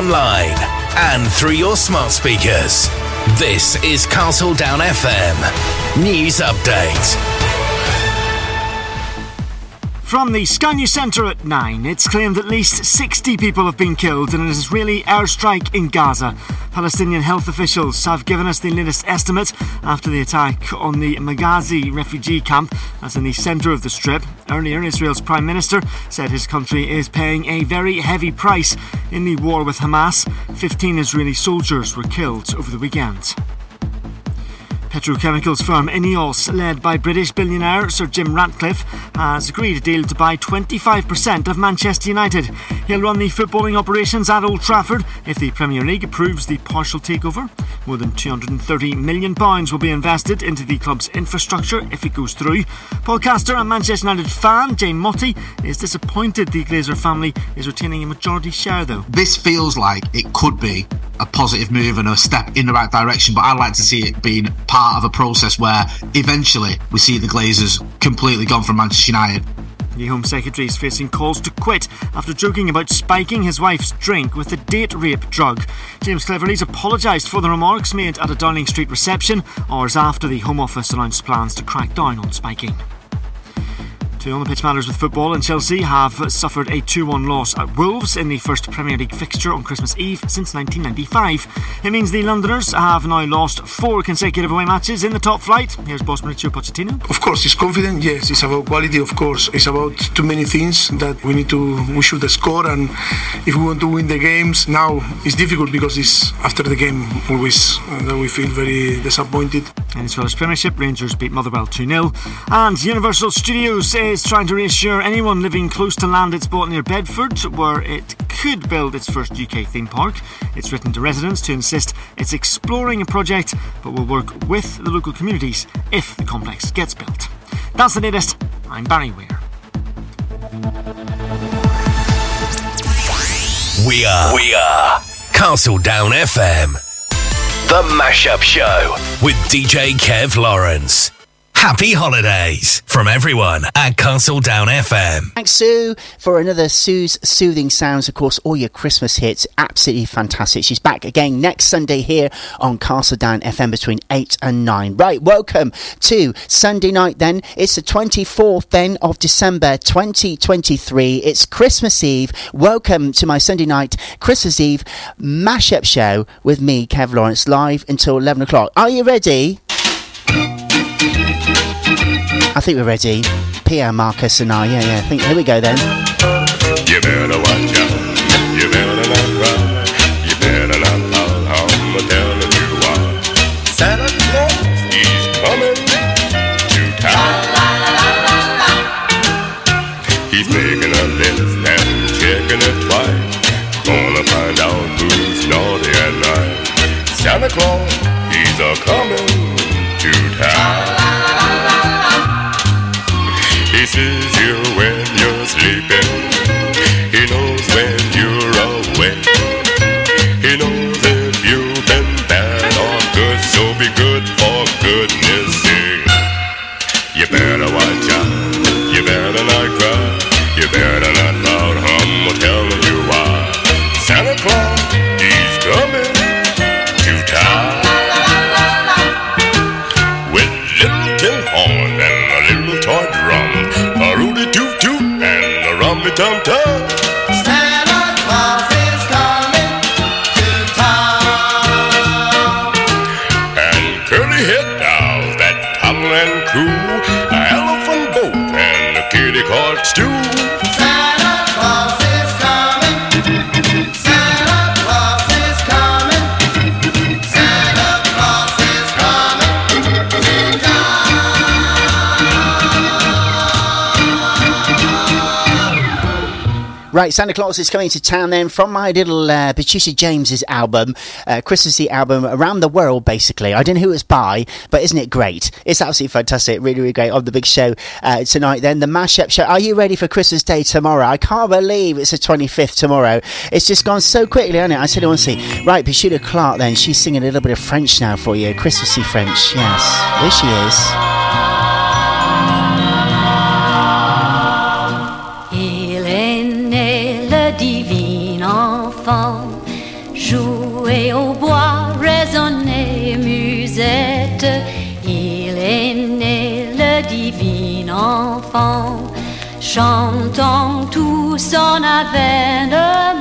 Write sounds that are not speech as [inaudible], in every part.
online, and through your smart speakers. This is Castle Down FM News Update. From the News Centre at 9, it's claimed at least 60 people have been killed in an Israeli airstrike in Gaza. Palestinian health officials have given us the latest estimate after the attack on the Maghazi refugee camp that's in the centre of the strip. Earlier, Israel's Prime Minister said his country is paying a very heavy price in the war with Hamas. 15 Israeli soldiers were killed over the weekend. Petrochemicals firm Ineos, led by British billionaire Sir Jim Ratcliffe, has agreed a deal to buy 25% of Manchester United. He'll run the footballing operations at Old Trafford if the Premier League approves the partial takeover. More than £230 million will be invested into the club's infrastructure if it goes through. Podcaster and Manchester United fan Jane Motti is disappointed the Glazer family is retaining a majority share, though. This feels like it could be a positive move and a step in the right direction, but I'd like to see it being part of a process where eventually we see the Glazers completely gone from Manchester United. The Home Secretary is facing calls to quit after joking about spiking his wife's drink with a date rape drug. James Cleverly's apologised for the remarks made at a Downing Street reception hours after the Home Office announced plans to crack down on spiking. Two on the pitch matters with football, and Chelsea have suffered a 2 1 loss at Wolves in the first Premier League fixture on Christmas Eve since 1995. It means the Londoners have now lost four consecutive away matches in the top flight. Here's boss Mauricio Pochettino. Of course, it's confident, yes. It's about quality, of course. It's about too many things that we need to, we should score, and if we want to win the games, now it's difficult because it's after the game always that we feel very disappointed. In the Scottish Premiership, Rangers beat Motherwell 2 0. And Universal Studios eh, is trying to reassure anyone living close to land it's bought near Bedford, where it could build its first UK theme park. It's written to residents to insist it's exploring a project, but will work with the local communities if the complex gets built. That's the latest. I'm Barry Weir. We are. We are. Castle Down FM. The Mashup Show with DJ Kev Lawrence. Happy holidays from everyone at Castle Down FM. Thanks, Sue, for another Sue's Soothing Sounds. Of course, all your Christmas hits. Absolutely fantastic. She's back again next Sunday here on Castle Down FM between 8 and 9. Right, welcome to Sunday night then. It's the 24th then of December 2023. It's Christmas Eve. Welcome to my Sunday night Christmas Eve mashup show with me, Kev Lawrence, live until 11 o'clock. Are you ready? I think we're ready. Pierre Marcus and I. Yeah, yeah. I think here we go then. He Right, Santa Claus is coming to town then from my little uh, Patricia James's album, uh, Christmassy album around the world, basically. I don't know who it's by, but isn't it great? It's absolutely fantastic, really, really great on the big show uh, tonight. Then the mashup show. Are you ready for Christmas Day tomorrow? I can't believe it's the 25th tomorrow. It's just gone so quickly, hasn't it? I you honestly. Right, Patricia Clark then, she's singing a little bit of French now for you, Christmassy French. Yes, here she is. Enfant, chantant tout son avènement.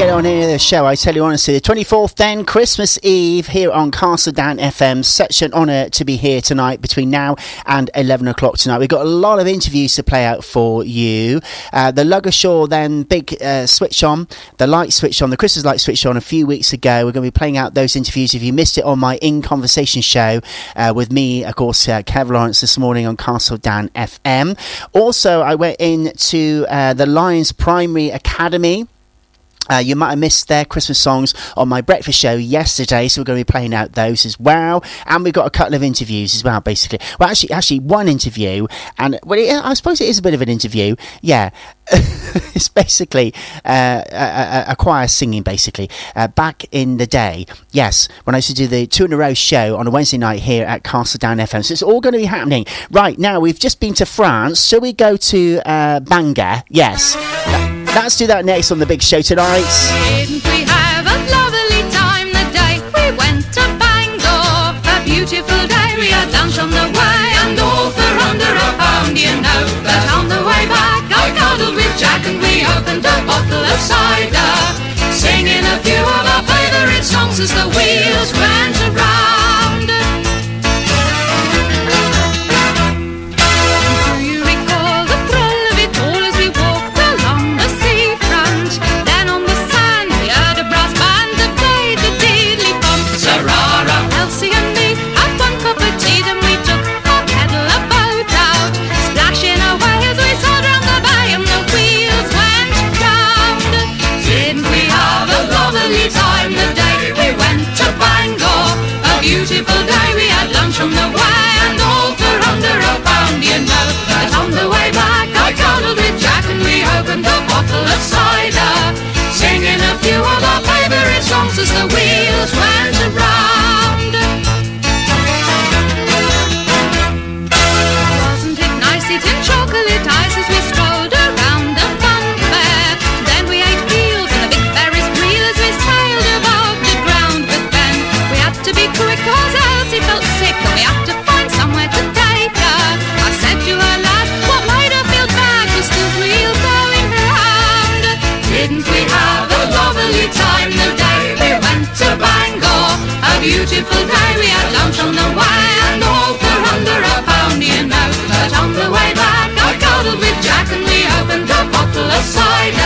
Get on of the show, I tell you honestly. The 24th, then, Christmas Eve, here on Castle Down FM. Such an honour to be here tonight between now and 11 o'clock tonight. We've got a lot of interviews to play out for you. Uh, the Ludgershall, then, big uh, switch on, the light switch on, the Christmas light switch on a few weeks ago. We're going to be playing out those interviews. If you missed it on my In Conversation show uh, with me, of course, uh, Kev Lawrence this morning on Castle Down FM. Also, I went into uh, the Lions Primary Academy. Uh, you might have missed their Christmas songs on my breakfast show yesterday, so we're going to be playing out those as well. And we've got a couple of interviews as well, basically. Well, actually, actually, one interview, and well, it, I suppose it is a bit of an interview. Yeah, [laughs] it's basically uh, a, a, choir singing. Basically, uh, back in the day, yes, when I used to do the two in a row show on a Wednesday night here at Castle Down FM. So it's all going to be happening right now. We've just been to France, so we go to uh, Bangor. Yes. Let's do that next on the big show tonight. Didn't we have a lovely time the day we went to Bangor? A beautiful day, we had lunch on the way, and all for under a pound, you know. But on the way back, I cuddled with Jack, and we opened a bottle of cider, singing a few of our favourite songs as the wheels went around. As the wheels beautiful day we had lunch on the way and all for under a pound, you know. But on the way back, I cuddled with Jack and we opened a bottle of cider.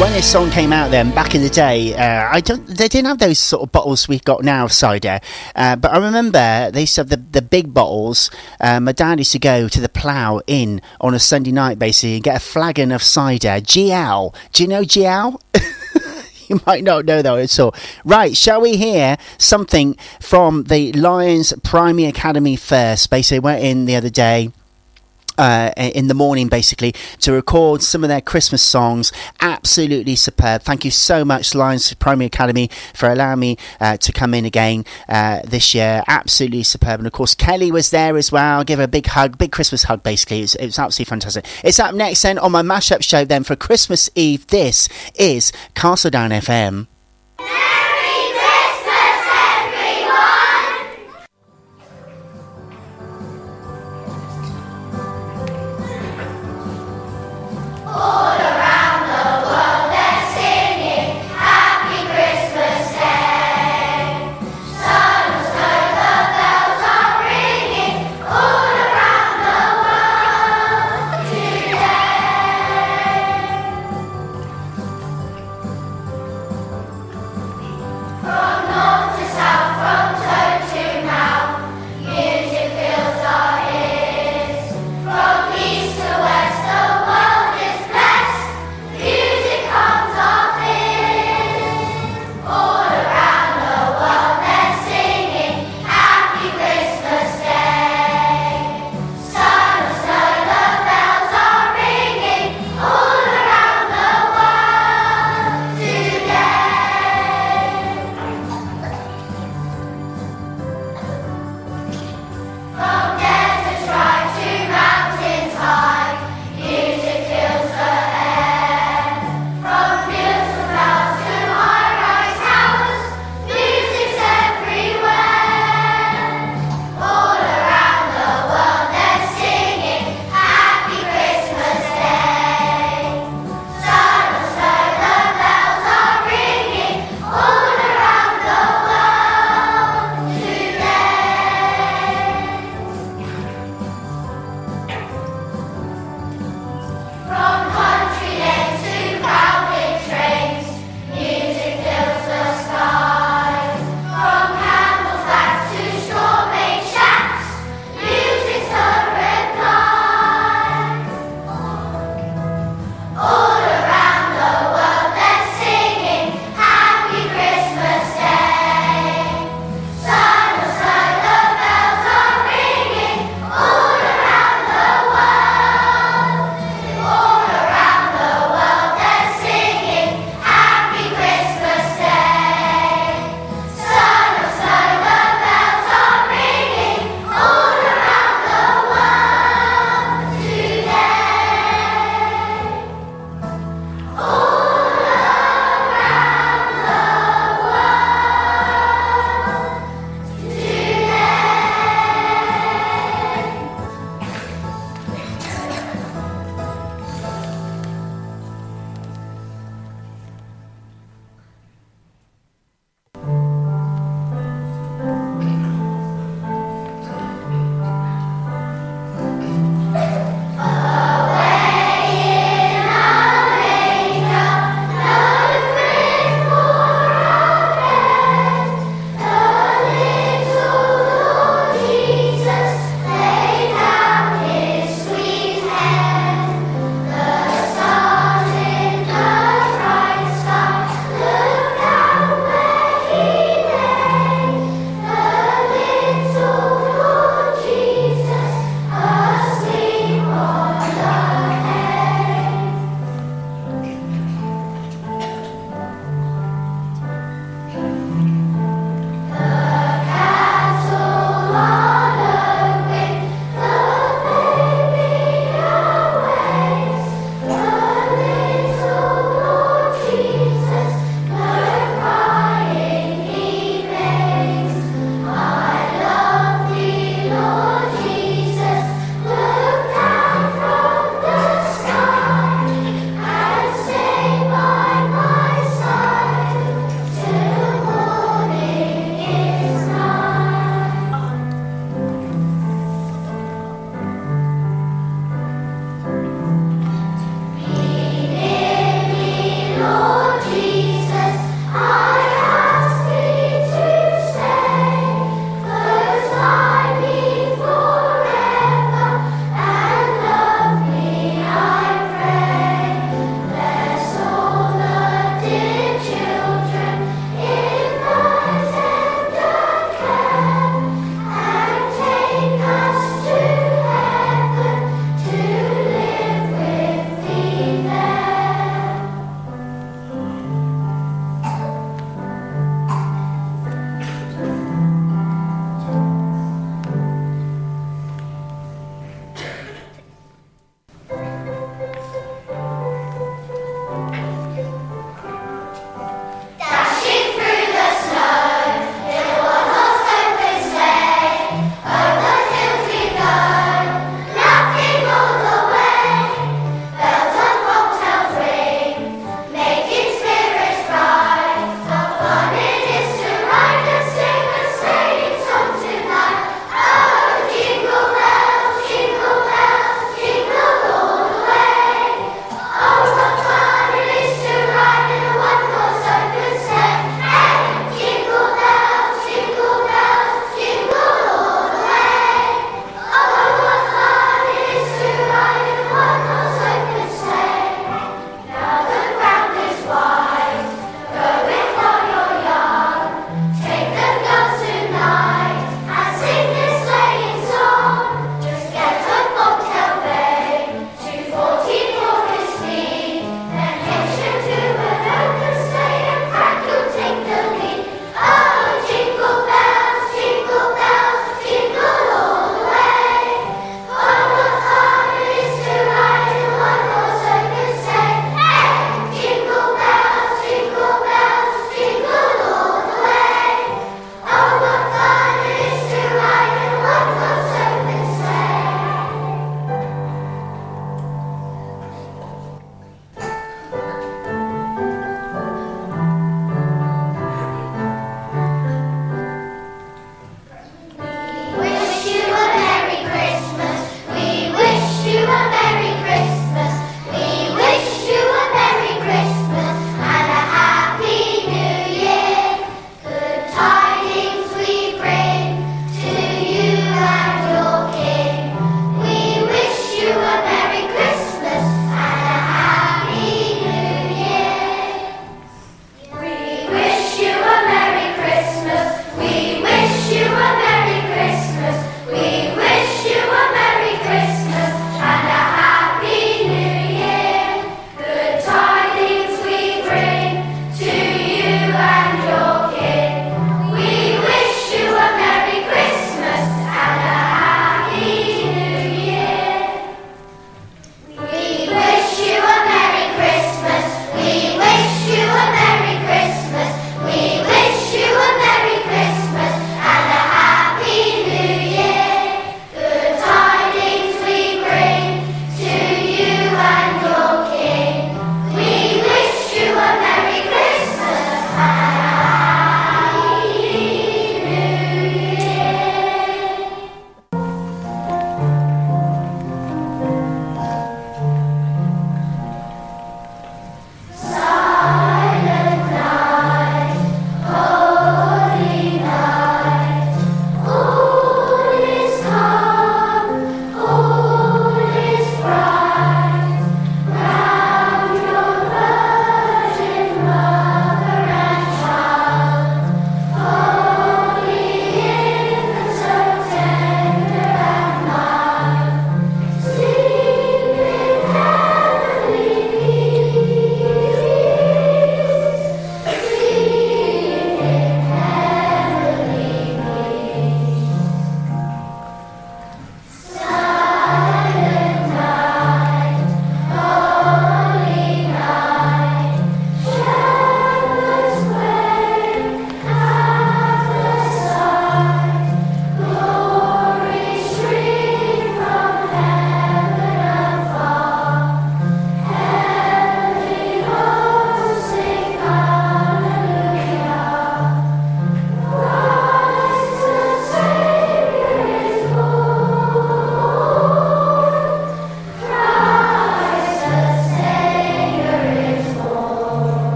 When this song came out, then back in the day, uh, I don't. They didn't have those sort of bottles we've got now of cider, uh, but I remember they used to have the, the big bottles. Uh, my dad used to go to the Plough Inn on a Sunday night, basically, and get a flagon of cider, GL. Do you know GL? [laughs] you might not know that at all. Right, shall we hear something from the Lions Primary Academy first? Basically, went in the other day. Uh, in the morning, basically, to record some of their Christmas songs. Absolutely superb. Thank you so much, Lions Primary Academy, for allowing me uh, to come in again uh, this year. Absolutely superb. And of course, Kelly was there as well. Give her a big hug, big Christmas hug, basically. It was, it was absolutely fantastic. It's up next then on my mashup show then for Christmas Eve. This is Castle Down FM.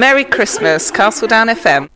Merry Christmas, Castledown FM.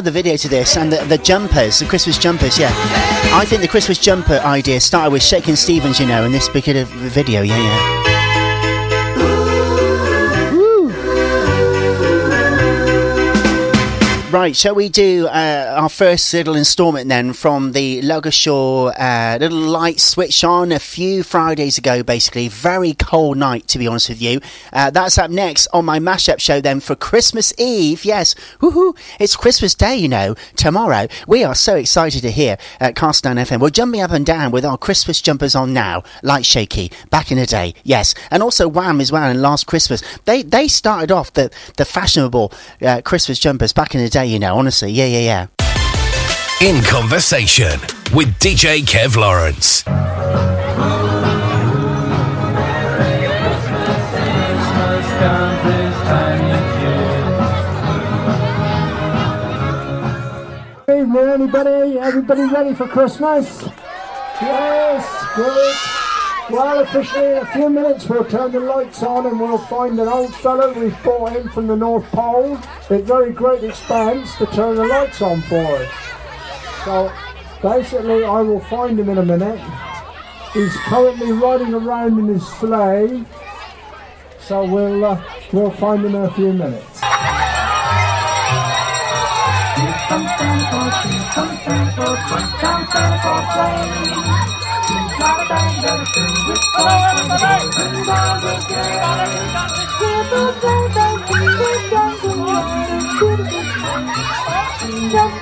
The video to this and the, the jumpers, the Christmas jumpers, yeah. I think the Christmas jumper idea started with Shakin' Stevens, you know, in this particular video, yeah, yeah. Right, shall we do uh, our first little instalment then from the Ludgershall uh, little light switch on a few Fridays ago, basically. Very cold night, to be honest with you. Uh, that's up next on my mashup show then for Christmas Eve. Yes, woohoo! It's Christmas Day, you know, tomorrow. We are so excited to hear at Castdown FM. We're jumping up and down with our Christmas jumpers on now, like Shaky, back in the day, yes. And also Wham as well, and last Christmas. They they started off the, the fashionable uh, Christmas jumpers back in the day, you know, honestly. Yeah, yeah, yeah. In conversation with DJ Kev Lawrence. Evening, anybody? Everybody ready for Christmas? Yes, good. Well, officially in a few minutes we'll turn the lights on and we'll find an old fellow we've brought in from the North Pole at very great expense to turn the lights on for us. So basically I will find him in a minute. He's currently riding around in his sleigh. So we'll uh, we'll find him in a few minutes. Just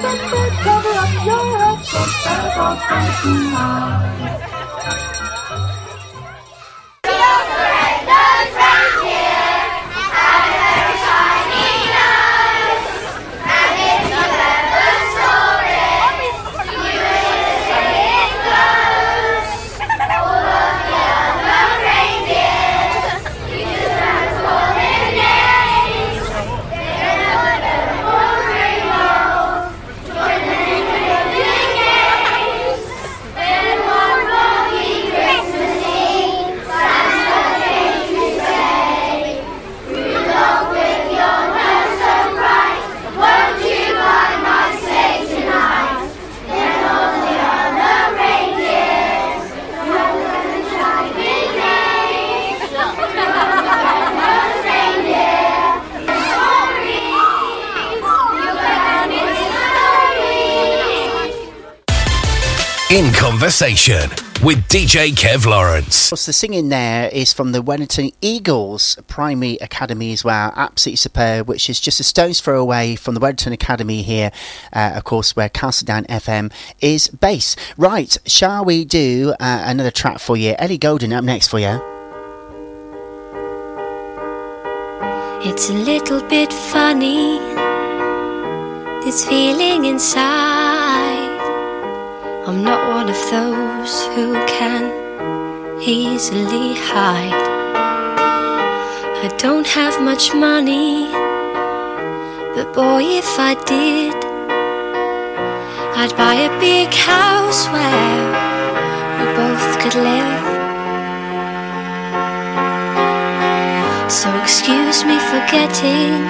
a bit cover up your head. Jacob and Esau. In conversation with DJ Kev Lawrence. Of course, the singing there is from the Wellington Eagles Primary Academy as well. Absolutely superb, which is just a stone's throw away from the Wellington Academy here, uh, of course, where Castledown FM is based. Right, shall we do uh, another track for you? Ellie Goulding up next for you. It's a little bit funny, this feeling inside. I'm not one of those who can easily hide. I don't have much money, but boy, if I did, I'd buy a big house where we both could live. So excuse me for getting,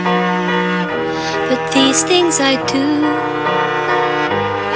but these things I do.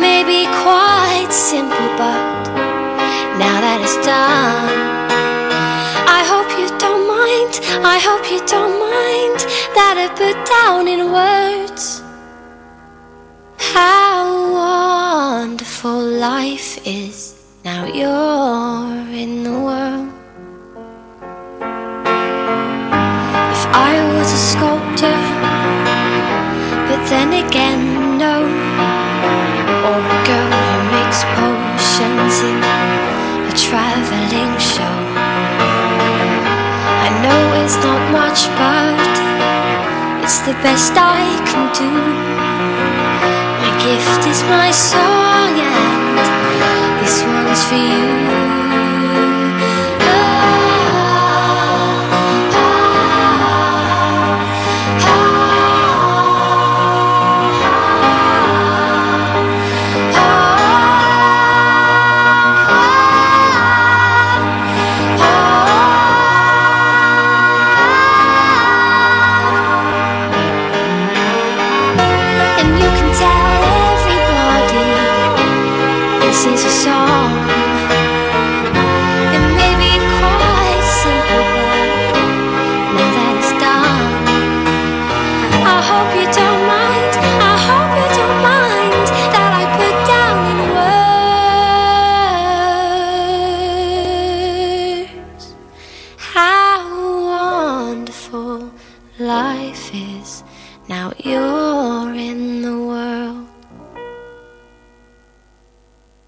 May be quite simple, but now that it's done, I hope you don't mind. I hope you don't mind that I put down in words how wonderful life is. Now you're in the world. If I was a sculptor, but then again, potions a traveling show. I know it's not much, but it's the best I can do. My gift is my song, and this one's for you.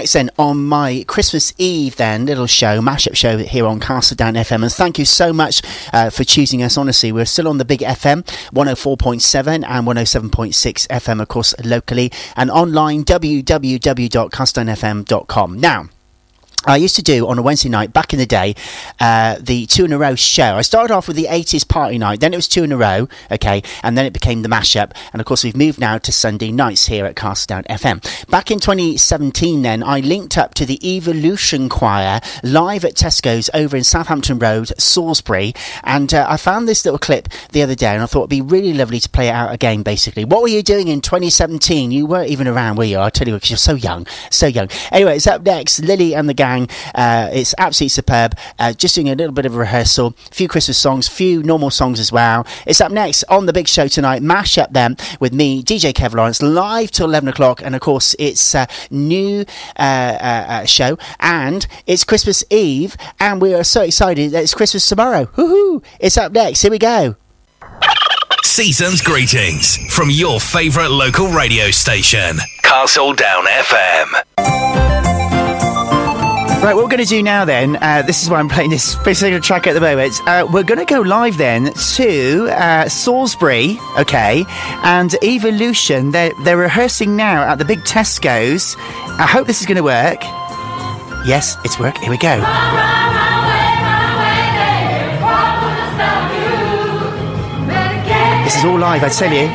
It's then on my Christmas Eve, then little show, mashup show here on Castledown FM. And thank you so much uh, for choosing us. Honestly, we're still on the big FM, 104.7 and 107.6 FM, of course, locally, and online www.castledownfm.com. Now. I used to do on a Wednesday night back in the day uh, the two in a row show. I started off with the 80s party night, then it was two in a row, okay, and then it became the mashup. And of course, we've moved now to Sunday nights here at Castledown FM. Back in 2017, then, I linked up to the Evolution Choir live at Tesco's over in Southampton Road, Salisbury, and uh, I found this little clip the other day and I thought it'd be really lovely to play it out again, basically. What were you doing in 2017? You weren't even around, were you? I'll tell you because you're so young, so young. Anyway, it's up next, Lily and the gang. Uh, it's absolutely superb. Uh, just doing a little bit of a rehearsal, a few Christmas songs, a few normal songs as well. It's up next on the big show tonight. Mash up them with me, DJ Kev Lawrence, live till 11 o'clock. And of course, it's a new uh, uh, uh, show and it's Christmas Eve. And we are so excited that it's Christmas tomorrow. Woohoo! It's up next. Here we go. Season's greetings from your favourite local radio station, Castledown FM. Right, what we're going to do now then, uh, this is why I'm playing this particular track at the moment. Uh, we're going to go live then to uh, Salisbury, okay, and Evolution. They're, they're rehearsing now at the big Tesco's. I hope this is going to work. Yes, it's work. Here we go. This is all live, I tell you.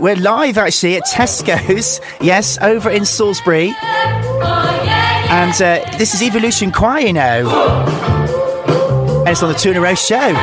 We're live actually at Tesco's. Yes, over in Salisbury. And uh, this is Evolution Choir you know. And it's on the Two in show.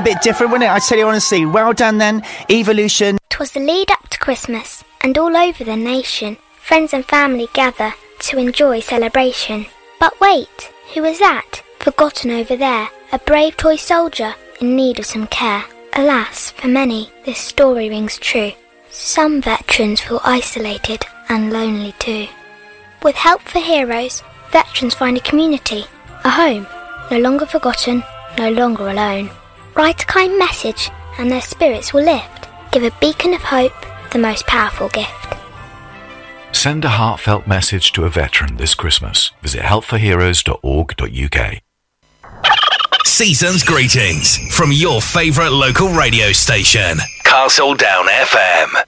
A bit different, wasn't it? I tell you honestly, well done then, Evolution. 'Twas the lead up to Christmas, and all over the nation, friends and family gather to enjoy celebration. But wait, who is that? Forgotten over there, a brave toy soldier in need of some care. Alas, for many, this story rings true. Some veterans feel isolated and lonely too. With help for heroes, veterans find a community, a home, no longer forgotten, no longer alone. Write a kind message, and their spirits will lift. Give a beacon of hope, the most powerful gift. Send a heartfelt message to a veteran this Christmas. Visit helpforheroes.org.uk. Season's greetings from your favourite local radio station, Castledown FM.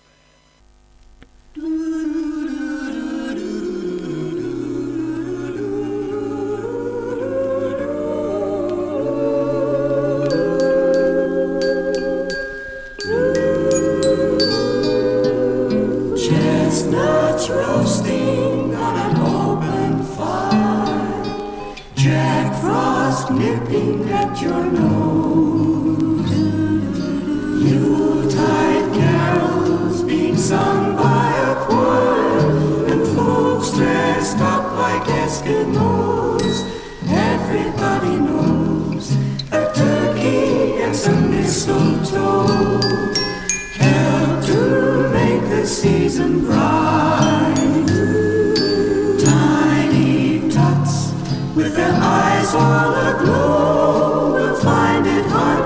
With their eyes all aglow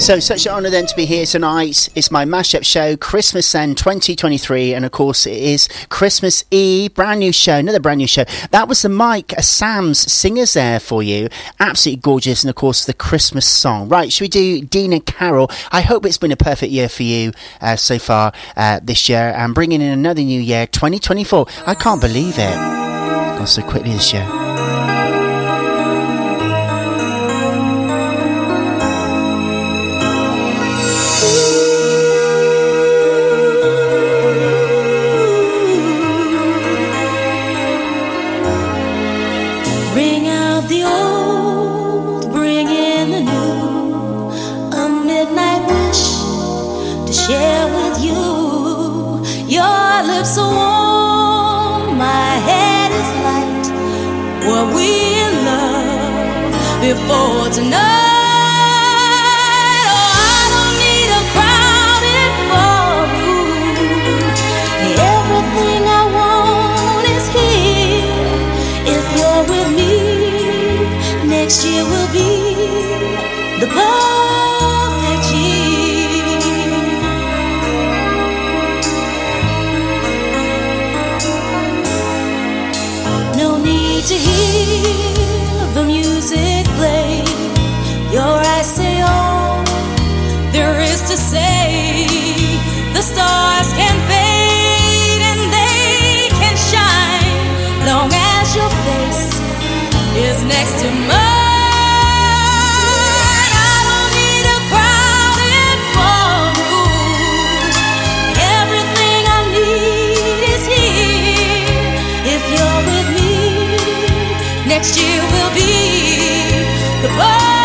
So, such an honour then to be here tonight. It's my mashup show, Christmas End 2023, and of course, it is Christmas Eve, brand new show, another brand new show. That was the Mike Sammes singers there for you. Absolutely gorgeous, and of course, the Christmas song. Right, should we do Dina Carroll? I hope it's been a perfect year for you uh, so far uh, this year, and bringing in another new year, 2024. I can't believe it. Gone so quickly this year. Are warm, my head is light. Were we in love before tonight? To say. The stars can fade and they can shine long as your face is next to mine. I don't need a crowded ballroom. Everything I need is here. If you're with me, next year will be the perfect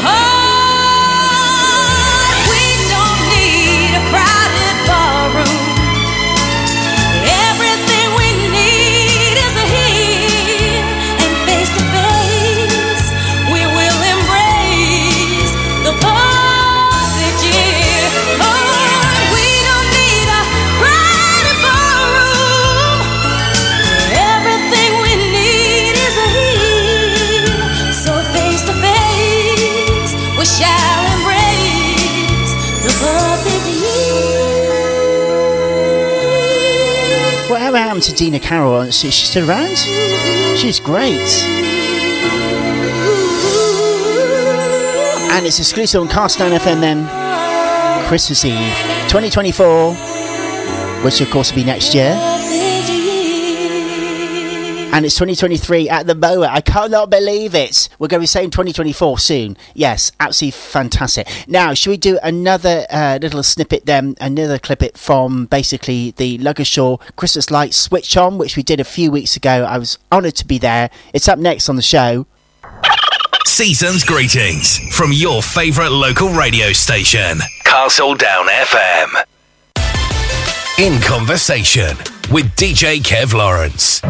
heart. Happened to Dina Carroll? Is she still around? She's great. And it's exclusive on Castdown FM then. Christmas Eve 2024, which of course will be next year. And it's 2023 at the moment. I cannot believe it. We're going to be saying 2024 soon. Yes, absolutely fantastic. Now, should we do another uh, little snippet then? Another clip it from basically the Ludgershall Christmas Lights Switch On, which we did a few weeks ago. I was honoured to be there. It's up next on the show. Season's greetings from your favourite local radio station, Castledown FM. In conversation with DJ Kev Lawrence.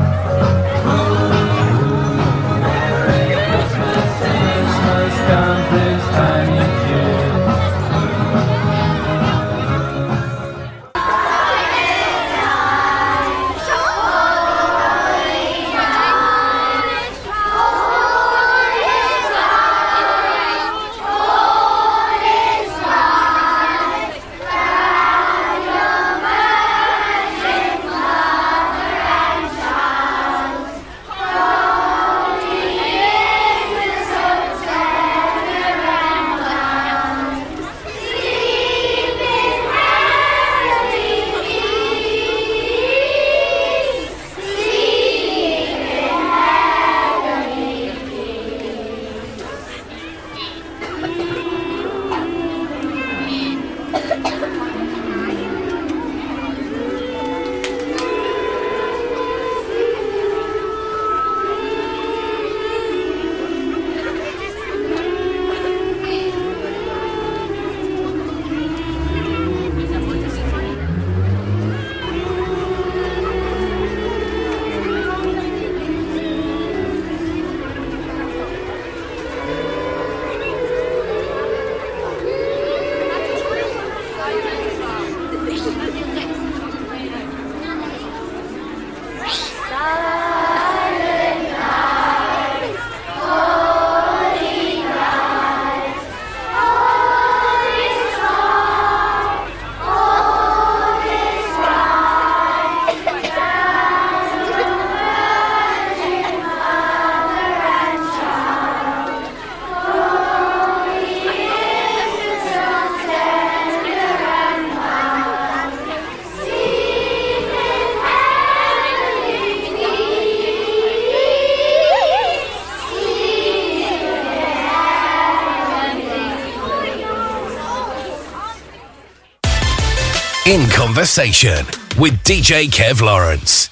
in conversation with DJ Kev Lawrence.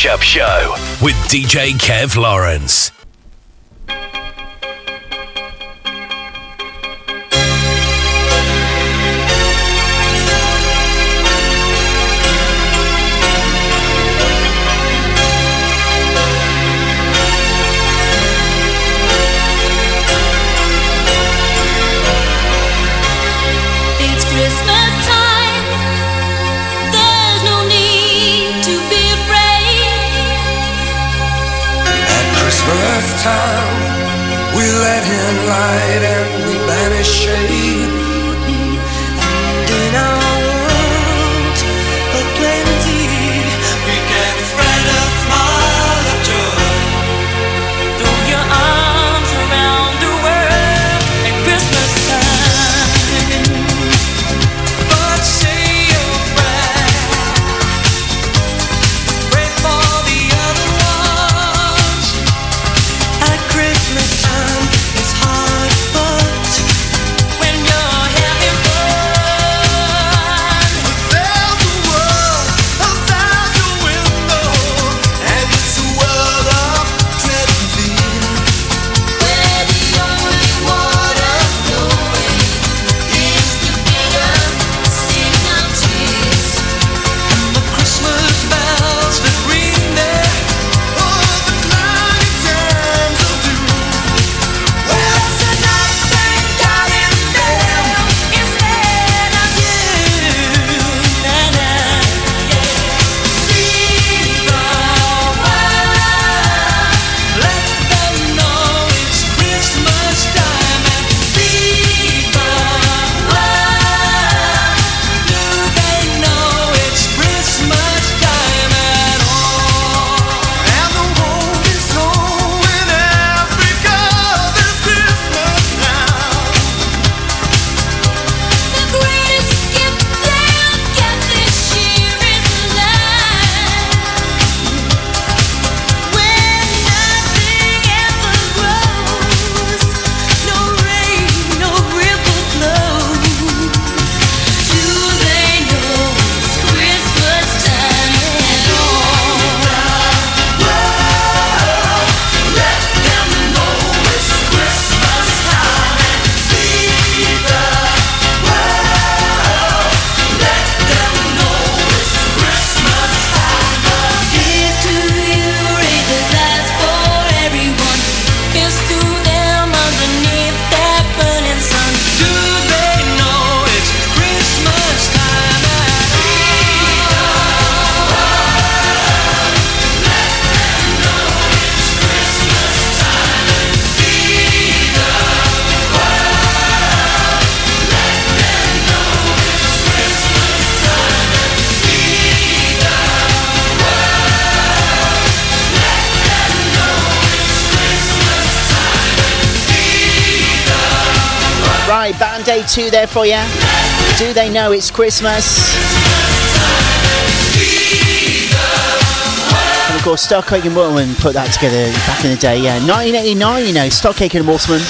Mashup Show with DJ Kev Lawrence. For you. Do they know it's Christmas? And of course, Stock Aitken and Waterman put that together back in the day, yeah. 1989, you know, Stock Aitken and Waterman.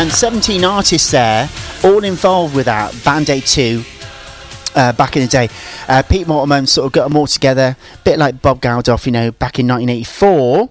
And 17 artists there, all involved with that Band Aid 2 uh, back in the day. Uh, Pete Mortimer sort of got them all together, a bit like Bob Geldof, you know, back in 1984.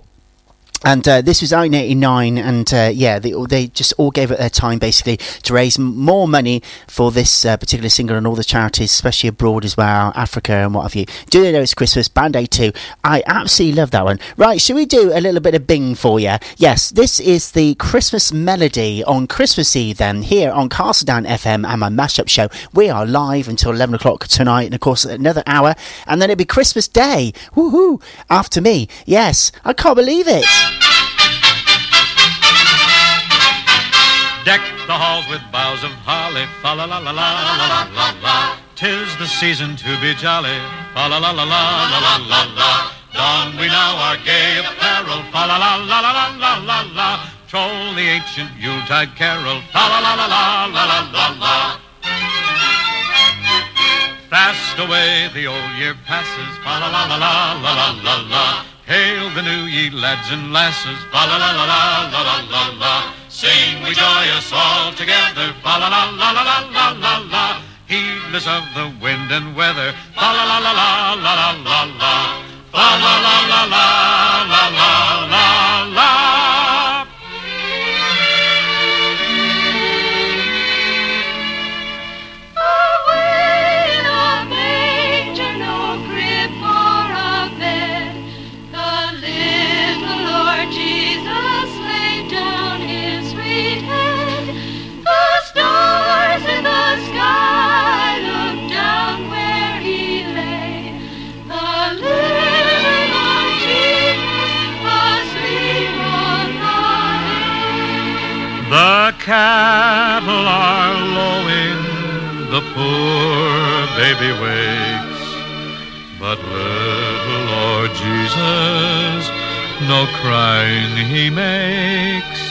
And uh, this was 1989, and uh, yeah, they, they just all gave it their time basically to raise m- more money for this uh, particular single and all the charities, especially abroad as well, Africa and what have you. Do they know it's Christmas? Band Aid 2. I absolutely love that one. Right, should we do a little bit of Bing for you? Yes, this is the Christmas melody on Christmas Eve then, here on Castledown FM and my mashup show. We are live until 11 o'clock tonight, and of course, another hour, and then it'll be Christmas Day. Woohoo! After me. Yes, I can't believe it. Deck the halls with boughs of holly, fa la la la la la la la la. Tis the season to be jolly, fa la la la la la la la la. Don we now our gay apparel, fa la la la la la la la la. Troll the ancient Yuletide carol, fa la la la la la la la la. Fast away the old year passes, fa la la la la la la la la. Hail the new ye lads and lasses, fa la la la la la la la la. Sing we joyous all together, fa la la la la la la la la. Heedless of the wind and weather, fa la la la la la la la la. Fa la la la la la la la la. Cattle are lowing, the poor baby wakes. But little Lord Jesus, no crying he makes.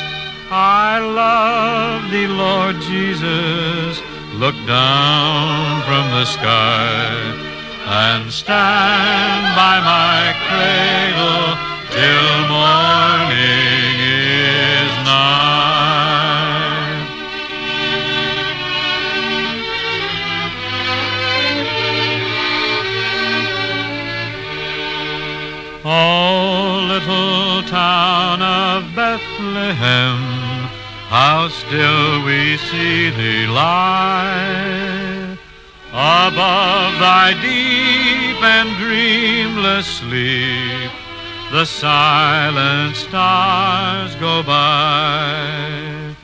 I love thee, Lord Jesus. Look down from the sky and stand by my cradle till morning is nigh. Oh, little town of Bethlehem, how still we see thee lie. Above thy deep and dreamless sleep, the silent stars go by.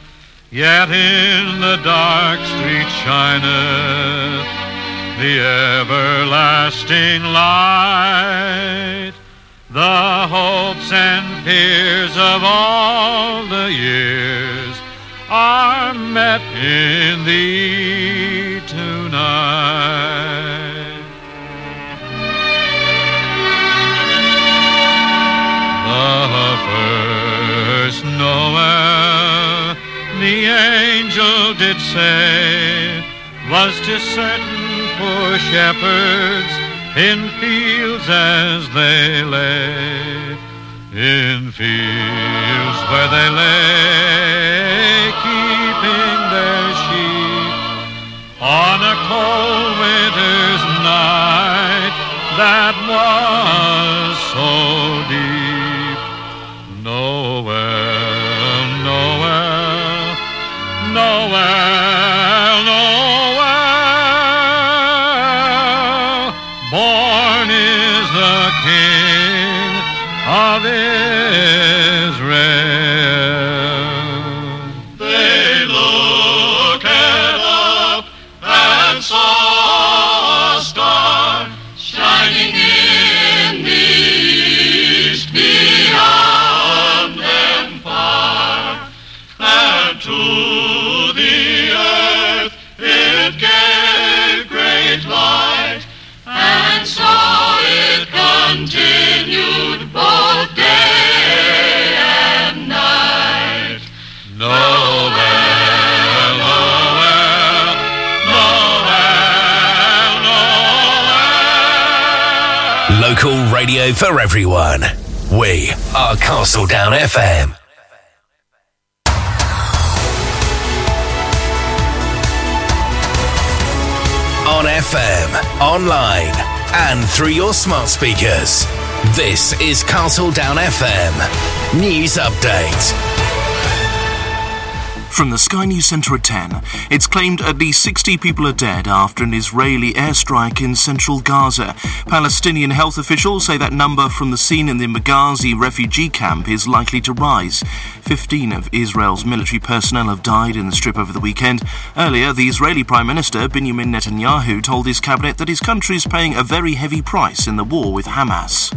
Yet in the dark street shineth the everlasting light. The hopes and fears of all the years are met in thee tonight. The first Noel, the angel did say, was to certain poor shepherds in fields as they lay, in fields where they lay, keeping their sheep on a cold winter's night that was so deep. Noel, Noel, Noel, Local radio for everyone. We are Castledown FM. On FM, online, and through your smart speakers. This is Castledown FM. News update. From the Sky News Centre at 10, it's claimed at least 60 people are dead after an Israeli airstrike in central Gaza. Palestinian health officials say that number from the scene in the Maghazi refugee camp is likely to rise. 15 of Israel's military personnel have died in the strip over the weekend. Earlier, the Israeli Prime Minister Benjamin Netanyahu told his cabinet that his country is paying a very heavy price in the war with Hamas.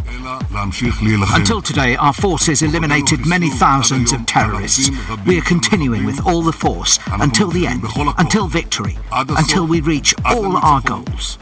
Until today, our forces eliminated many thousands of terrorists. We are continuing with all the force until the end, until victory, until we reach all our goals.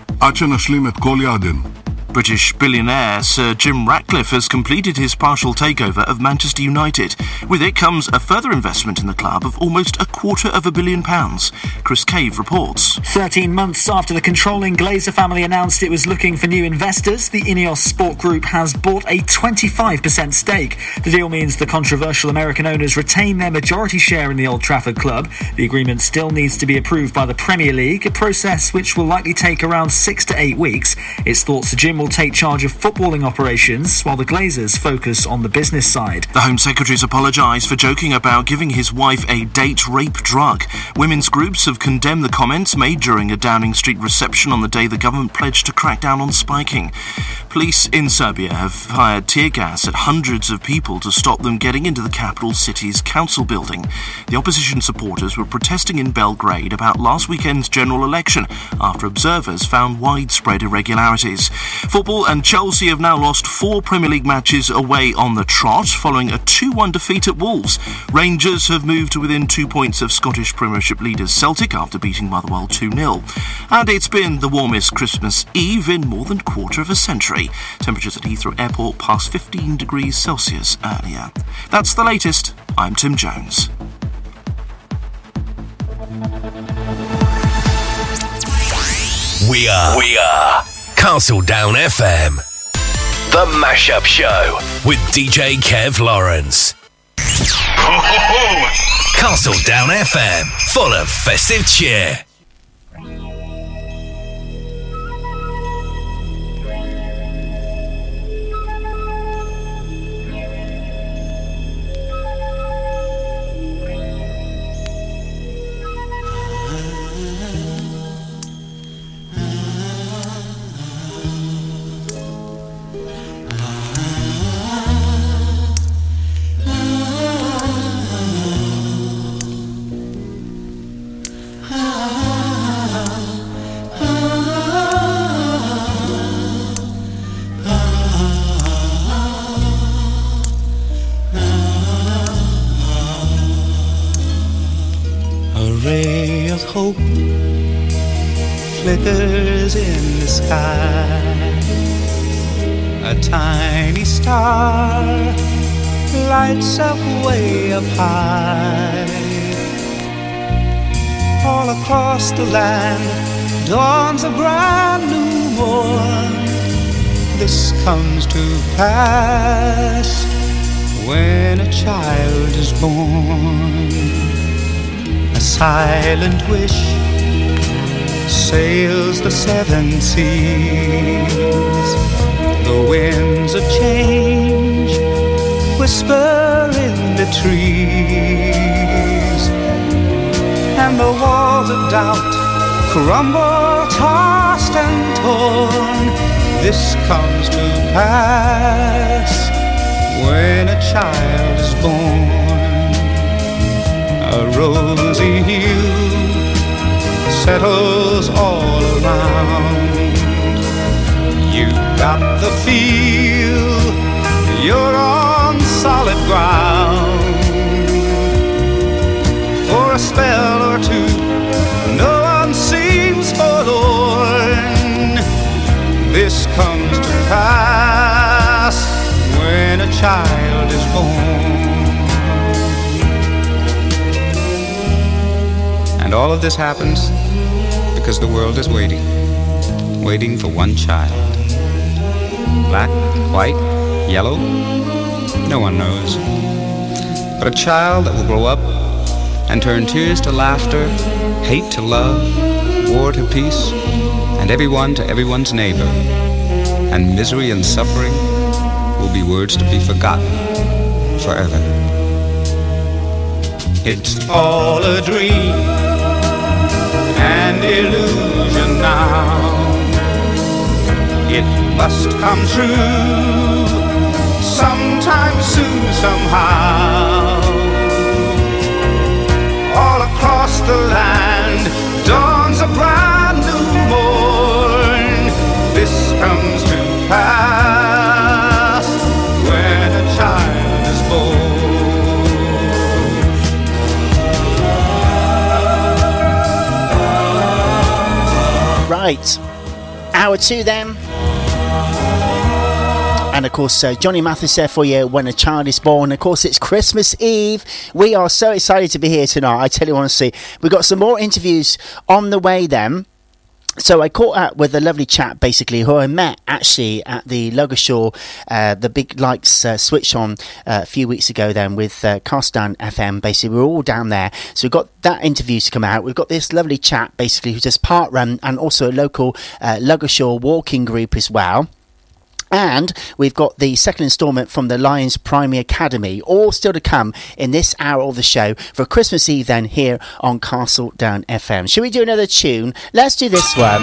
British billionaire Sir Jim Ratcliffe has completed his partial takeover of Manchester United. With it comes a further investment in the club of almost a quarter of a billion pounds. Chris Cave reports. 13 months after the controlling Glazer family announced it was looking for new investors, the Ineos Sport Group has bought a 25% stake. The deal means the controversial American owners retain their majority share in the Old Trafford club. The agreement still needs to be approved by the Premier League, a process which will likely take around six to eight weeks. It's thought Sir Jim will take charge of footballing operations while the Glazers focus on the business side. The Home Secretary's apologised for joking about giving his wife a date rape drug. Women's groups have condemned the comments made during a Downing Street reception on the day the government pledged to crack down on spiking. Police in Serbia have fired tear gas at hundreds of people to stop them getting into the capital city's council building. The opposition supporters were protesting in Belgrade about last weekend's general election after observers found widespread irregularities. Football and Chelsea have now lost four Premier League matches away on the trot following a 2 1 defeat at Wolves. Rangers have moved to within two points of Scottish Premiership leaders Celtic after beating Motherwell 2 0. And it's been the warmest Christmas Eve in more than a quarter of a century. Temperatures at Heathrow Airport passed 15 degrees Celsius earlier. That's the latest. I'm Tim Jones. We are. We are. Castledown FM. The Mashup Show with DJ Kev Lawrence. Castle Down FM. Full of festive cheer. Star lights up way up high. All across the land dawns a brand new morn. This comes to pass when a child is born. A silent wish sails the seven seas. The winds of change whisper in the trees. And the walls of doubt crumble, tossed and torn. This comes to pass when a child is born a rosy hue settles all around. You got the feel, you're on solid ground. For a spell or two, no one seems forlorn. This comes to pass when a child is born. And all of this happens because the world is waiting, waiting for one child. Black, white, yellow? No one knows. But a child that will grow up and turn tears to laughter, hate to love, war to peace, and everyone to everyone's neighbor. And misery and suffering will be words to be forgotten forever. It's all a dream and illusion now. It must come true sometime soon, somehow. All across the land dawns a brand new morn. This comes to pass when a child is born. Right. Hour two then. And of course, uh, Johnny Mathis there for you when a child is born. Of course, it's Christmas Eve. We are so excited to be here tonight. I tell you honestly, we've got some more interviews on the way then. So I caught up with a lovely chap, basically, who I met actually at the Ludgershall, uh, the big lights uh, switch on uh, a few weeks ago. Then with uh, Castledown FM, basically, we are all down there. So we've got that interview to come out. We've got this lovely chap, basically, who does part run and also a local uh, Ludgershall walking group as well. And we've got the second instalment from the Lions Primary Academy, all still to come in this hour of the show for Christmas Eve, then here on Castledown FM. Should we do another tune? Let's do this one.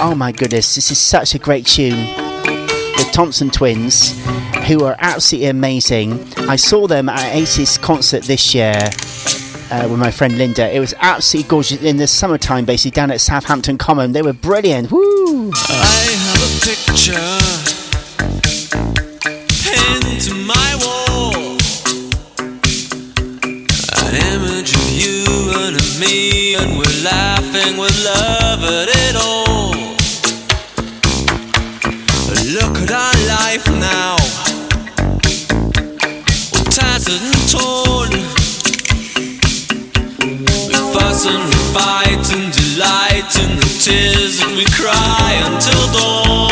Oh my goodness, this is such a great tune. The Thompson Twins, who are absolutely amazing. I saw them at ACES concert this year. Uh, with my friend Linda, it was absolutely gorgeous in the summertime, basically down at Southampton Common. They were brilliant. Woo! I have a picture pinned to my wall. An image of you and of me, and we're laughing with love at it all. Look at our life now, tattered and torn. And we fight and delight the tears that we cry until dawn.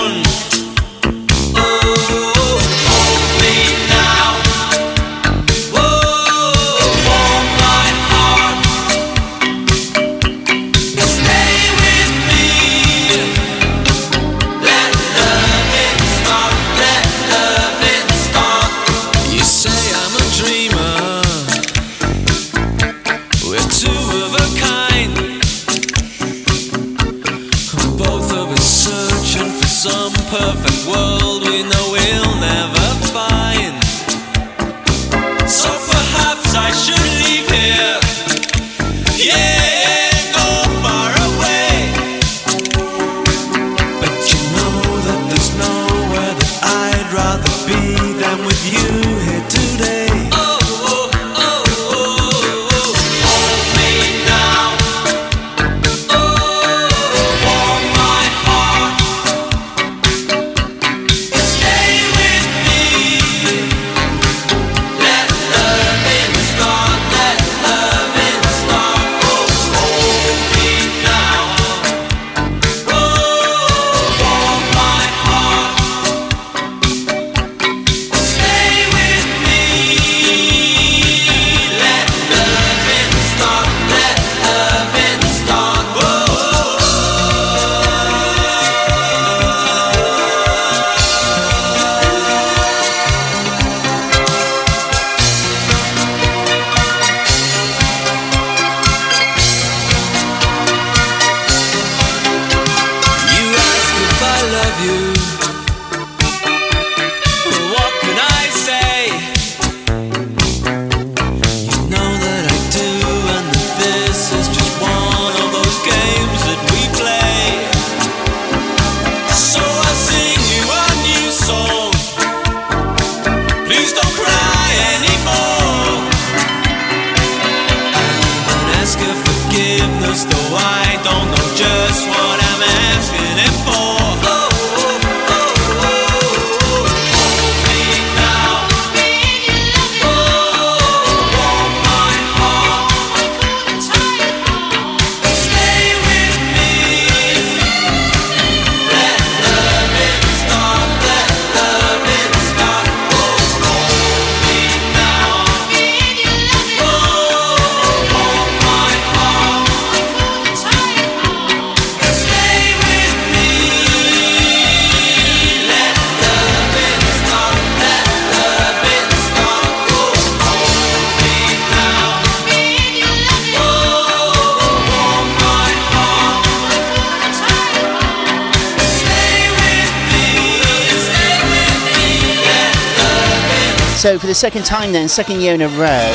second time then, second year in a row.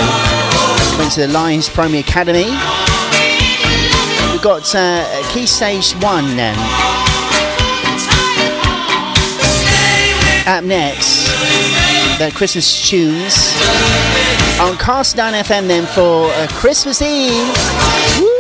Went to the Lions Primary Academy. We've got uh, Key Stage 1 then. Up next, the Christmas tunes on Castledown FM then for uh, Christmas Eve. Woo!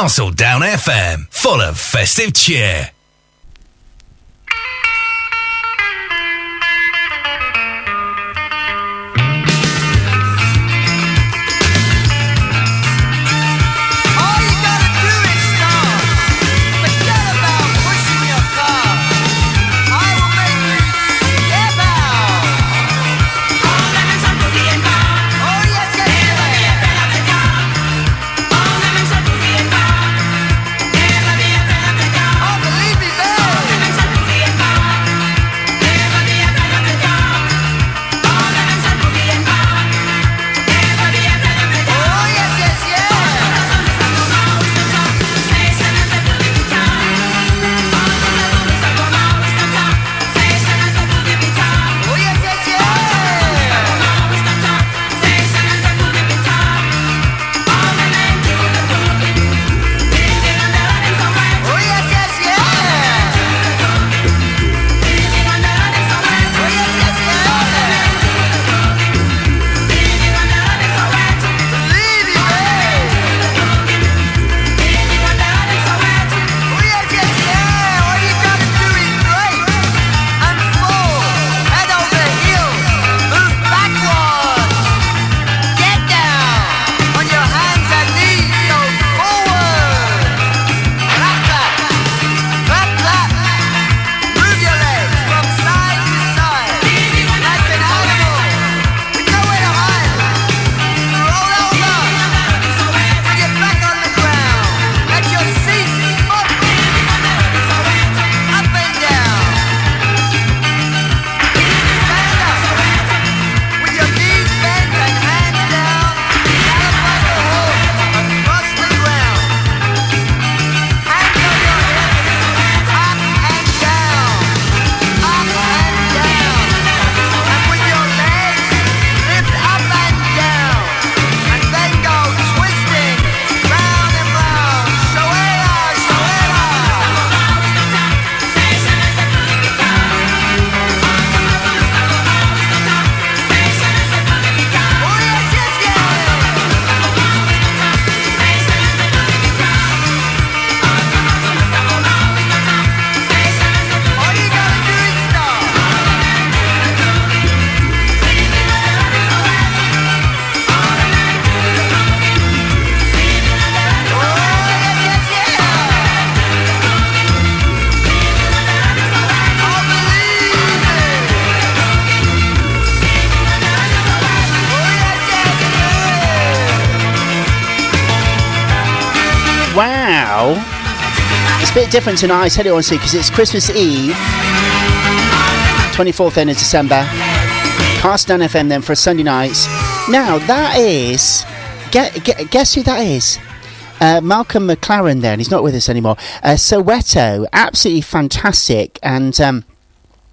Castledown FM, full of festive cheer. Different tonight, I tell you honestly, because it's Christmas Eve, 24th end of December. Castledown FM then for Sunday nights. Now, that is. Get, get, guess who that is? Uh, Malcolm McLaren then, he's not with us anymore. Uh, Soweto, absolutely fantastic. And um,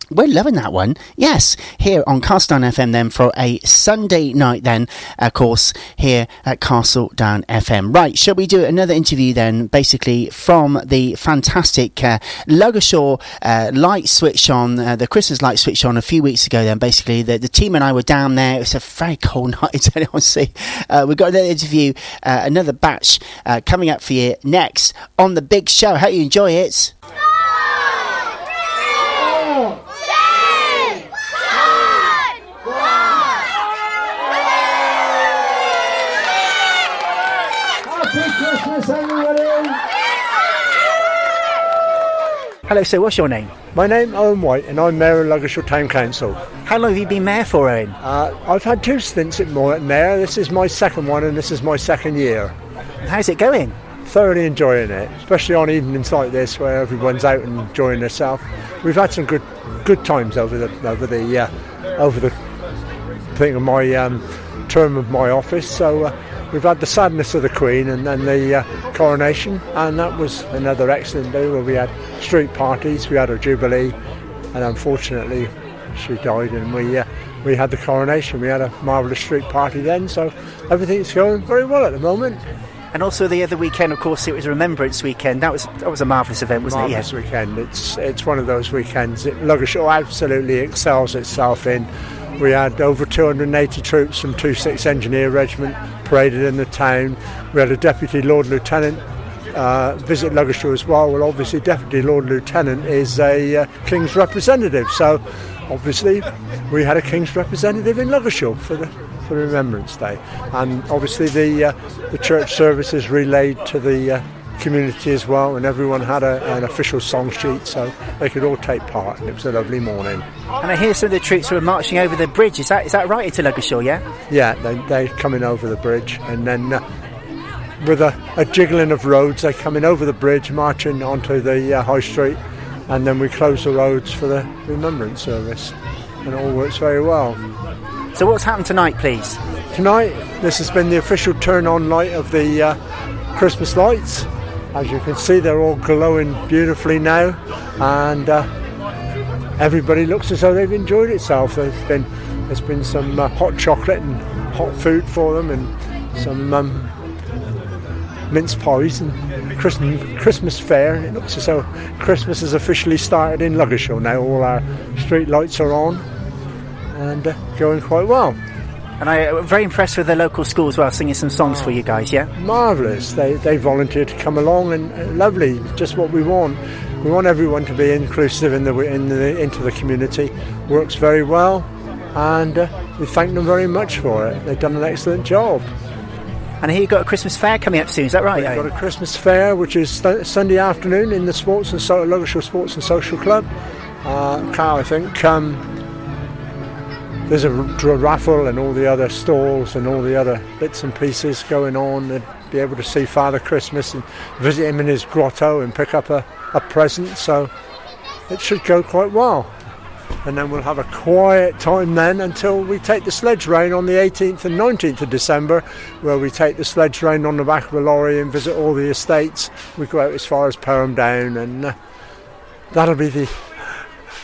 we're loving that one. Yes, here on Castledown FM then for a Sunday night then, of course, here at Castledown FM. Right, shall we do another interview then, basically from the fantastic uh, Ludgershall uh, light switch on, uh, the Christmas light switch on a few weeks ago then, basically. The, the team and I were down there. It was a very cold [laughs] night, see. Uh, we've got another interview, uh, another batch uh, coming up for you next on the big show. Hope you enjoy it. Happy Christmas, everybody! Hello, sir, what's your name? My name Owen White, and I'm Mayor of Ludgershall Town Council. How long have you been mayor for, Owen? Uh, I've had two stints at mayor. This is my second one, and this is my second year. How's it going? Thoroughly enjoying it, especially on evenings like this where everyone's out and enjoying themselves. We've had some good good times over the over the uh, over the thing of my um, term of my office. So uh, we've had the sadness of the Queen and then the uh, coronation, and that was another excellent day where we had street parties, we had a jubilee, and unfortunately she died, and we uh, we had the coronation. We had a marvellous street party then, so everything's going very well at the moment. And also the other weekend, of course, it was Remembrance Weekend. That was that was a marvellous event, wasn't Marvellous it? weekend. It's it's one of those weekends that Ludgershall absolutely excels itself in. We had over 280 troops from 26 Engineer Regiment paraded in the town. We had a Deputy Lord Lieutenant uh, visit Ludgershall as well. Well, obviously, Deputy Lord Lieutenant is a uh, King's representative, so obviously we had a King's representative in Ludgershall for the for Remembrance Day, and obviously the uh, the church services relayed to the uh, community as well, and everyone had a, an official song sheet, so they could all take part, and it was a lovely morning. And I hear some of the troops were marching over the bridge. Is that is that right into Ludgershall? Yeah. Yeah, they they coming over the bridge, and then. Uh, with a, a jiggling of roads, they're coming over the bridge, marching onto the uh, high street, and then we close the roads for the remembrance service, and it all works very well. So what's happened tonight, please? Tonight, this has been the official turn on light of the uh, Christmas lights. As you can see, they're all glowing beautifully now, and uh, everybody looks as though they've enjoyed itself. There's been there's been some uh, hot chocolate and hot food for them, and some um, mince pies and Christmas, Christmas fair. And it looks as though Christmas has officially started in Ludgershall now. All our street lights are on and uh, going quite well. And I am very impressed with the local school as well, singing some songs for you guys. Yeah. Marvellous. They, they volunteered to come along and uh, lovely, just what we want. We want everyone to be inclusive in the, in the, into the community. Works very well and uh, we thank them very much for it. They've done an excellent job. And here you've got a Christmas fair coming up soon. Is that right? We've got a Christmas fair which is st- Sunday afternoon in the Sports and so- Ludgershall Sports and Social Club. Uh, Carl, I think. Um, there's a raffle and all the other stalls and all the other bits and pieces going on. And be able to see Father Christmas and visit him in his grotto and pick up a, a present. So it should go quite well. And then we'll have a quiet time then until we take the sledge rain on the 18th and 19th of December, where we take the sledge rain on the back of a lorry and visit all the estates. We go out as far as Perham Down, and uh, that'll be the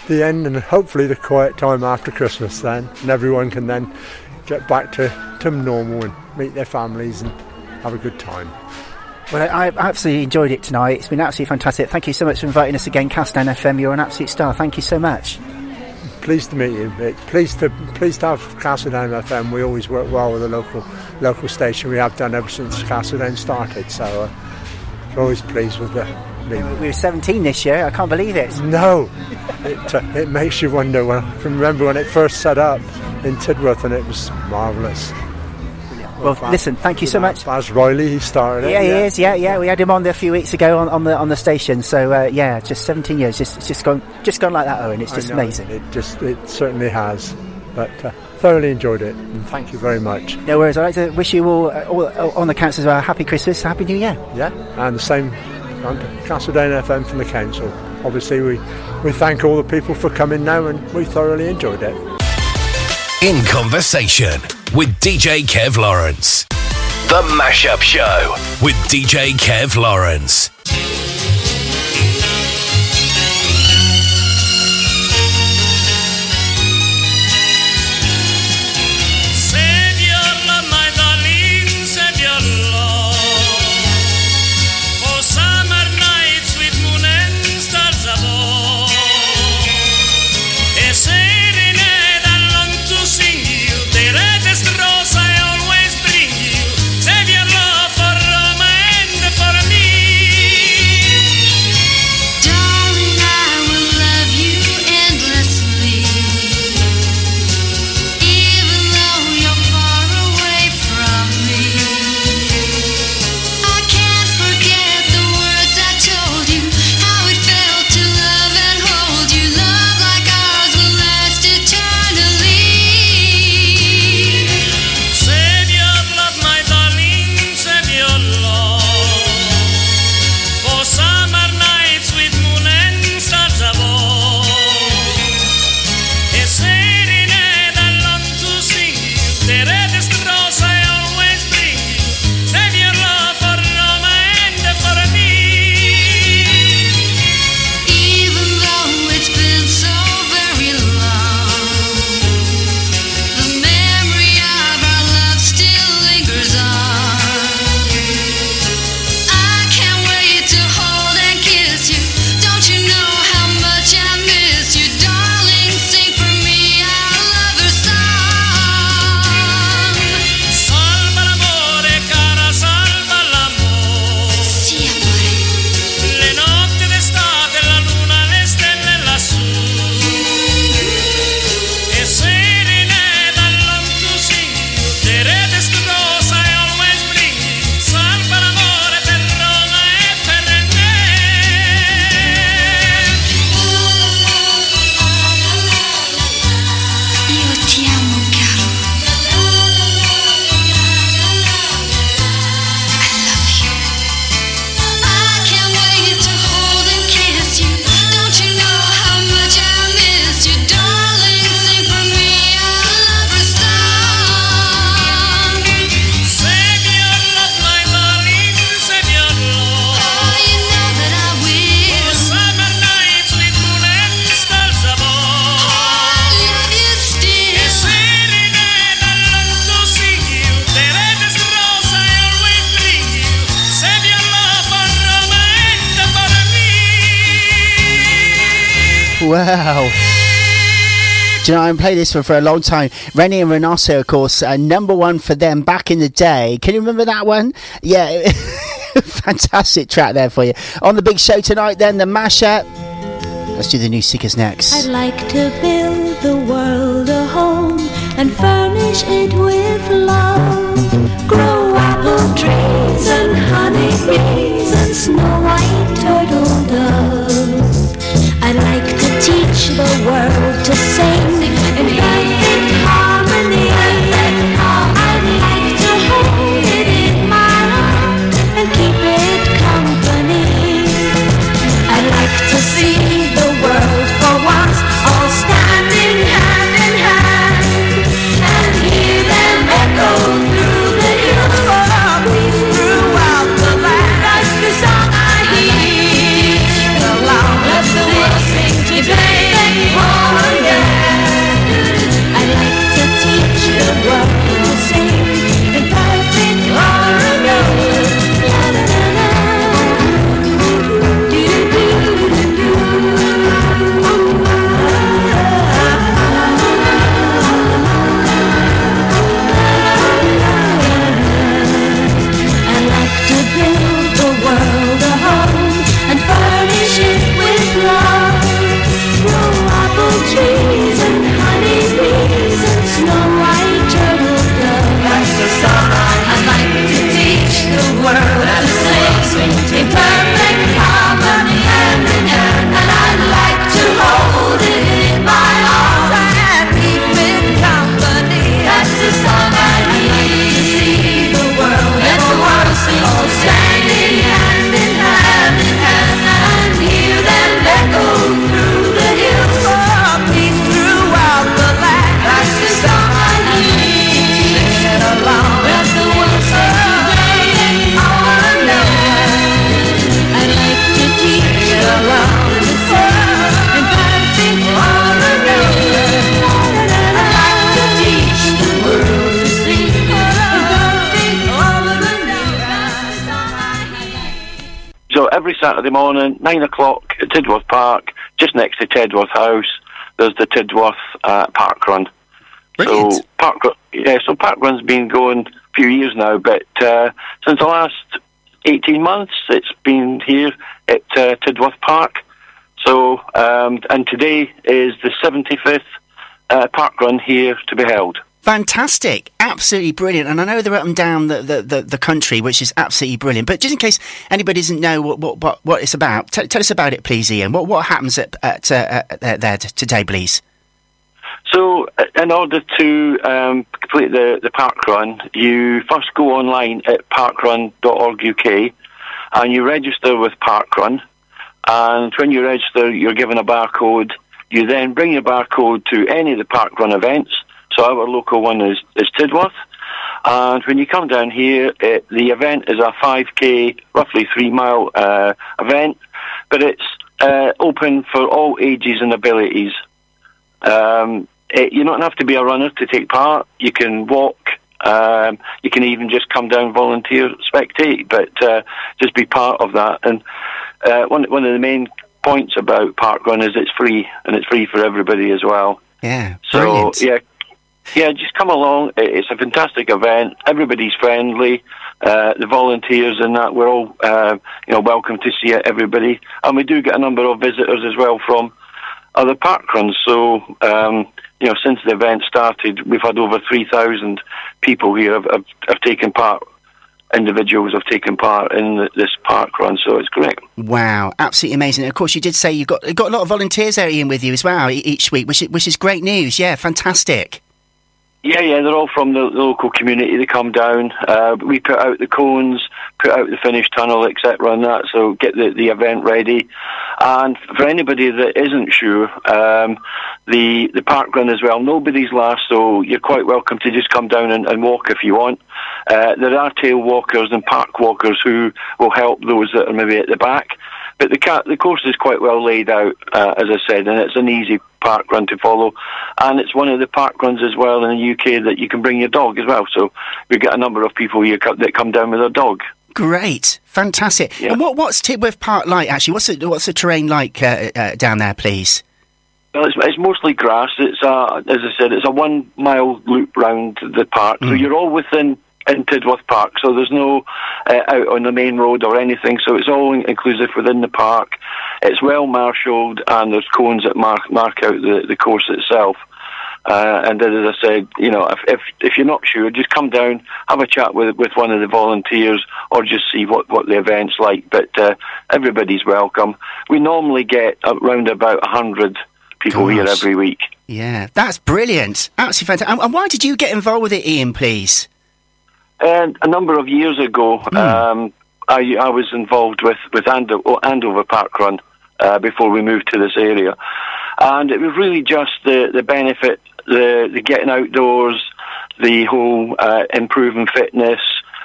the end and hopefully the quiet time after Christmas then, and everyone can then get back to, to normal and meet their families and have a good time. Well, I, absolutely enjoyed it tonight. It's been absolutely fantastic. Thank you so much for inviting us again, Castledown FM. You're an absolute star. Thank you so much. Pleased to meet you. Pleased to pleased to have Castledown FM. We always work well with the local local station. We have done ever since Castledown started. So uh, always pleased with the. We were 17 this year. I can't believe it. No, it, uh, it makes you wonder. When I can remember when it first set up in Tidworth, and it was marvellous. Well, listen, thank you so much. Baz Riley, he started it. Yeah, he is. Yeah, yeah. We had him on there a few weeks ago on, on the on the station. So uh, yeah, just 17 years. Just it's just gone just gone like that, Owen. It's just amazing. It just it certainly has, but uh, thoroughly enjoyed it, and thank you very much. No worries. I'd like to wish you all, uh, all, all on the council as well. Happy Christmas, Happy New Year. Yeah, and the same and Castledown FM from the council. Obviously, we, we thank all the people for coming now and we thoroughly enjoyed it. In Conversation with DJ Kev Lawrence. The Mashup Show with DJ Kev Lawrence. Do you know, I've played this for, for a long time. Renée and Renato, of course, uh, number one for them back in the day. Can you remember that one? Yeah, [laughs] fantastic track there for you. On the big show tonight, then, the mashup. Let's do the new Seekers next. I'd like to build the world a home and furnish it with love. Grow apple trees and honeybees and snow white turtle doves. I'd like to teach the world to sing morning, nine o'clock at Tidworth Park, just next to Tedworth House, there's the Tidworth uh, Park Run. So park, yeah, so park run's been going a few years now, but uh, since the last eighteen months, it's been here at uh, Tidworth Park. So, um, and today is the seventy fifth uh, park run here to be held. Fantastic, absolutely brilliant, and I know they're up and down the, the, the, the country, which is absolutely brilliant. But just in case anybody doesn't know what what, what, what it's about, t- tell us about it, please, Ian. What what happens at, at, uh, at there today, please? So, uh, in order to um, complete the, the park run, you first go online at parkrun.org.uk and you register with Parkrun. And when you register, you're given a barcode. You then bring your barcode to any of the Parkrun events. So, our local one is, is Tidworth. And when you come down here, it, the event is a 5k, roughly three mile uh, event, but it's uh, open for all ages and abilities. Um, it, you don't have to be a runner to take part. You can walk. Um, you can even just come down, volunteer, spectate, but uh, just be part of that. And uh, one one of the main points about Park Run is it's free, and it's free for everybody as well. Yeah, So brilliant. yeah, yeah, just come along. It's a fantastic event. Everybody's friendly. Uh, the volunteers and that we're all uh, you know welcome to see everybody, and we do get a number of visitors as well from other park runs. So um, you know, since the event started, we've had over three thousand people here have, have, have taken part. Individuals have taken part in this park run, so it's great. Wow, absolutely amazing. And of course, you did say you got you got a lot of volunteers there, Ian, with you as well each week, which is, which is great news. Yeah, fantastic. Yeah, yeah, they're all from the, local community. They come down. Uh, we put out the cones, put out the finish tunnel, etc., and that. So get the, the event ready. And for anybody that isn't sure, um, the the park run as well. Nobody's last, so you're quite welcome to just come down and, and walk if you want. Uh, there are tail walkers and park walkers who will help those that are maybe at the back. But the the course is quite well laid out, uh, as I said, and it's an easy park run to follow. And it's one of the park runs as well in the UK that you can bring your dog as well. So we get a number of people here that come down with their dog. Great, fantastic. And what what's Tidworth Park like? Actually, what's the what's the terrain like uh, uh, down there, please? Well, it's, it's mostly grass. It's a, as I said, it's a one mile loop round the park. So you're all within in Tidworth Park. So there's no uh, out on the main road or anything. So it's all inclusive within the park. It's well marshalled, and there's cones that mark mark out the, the course itself. Uh, and as I said, you know, if, if if you're not sure, just come down, have a chat with with one of the volunteers, or just see what what the event's like. But uh, everybody's welcome. We normally get around about a hundred people here every week. Yeah, that's brilliant. Absolutely fantastic. And, and why did you get involved with it, Ian? Please. And a number of years ago, um, I, I was involved with with Ando- oh, Andover Park Run uh, before we moved to this area, and it was really just the the benefit, the the getting outdoors, the whole uh, improving fitness,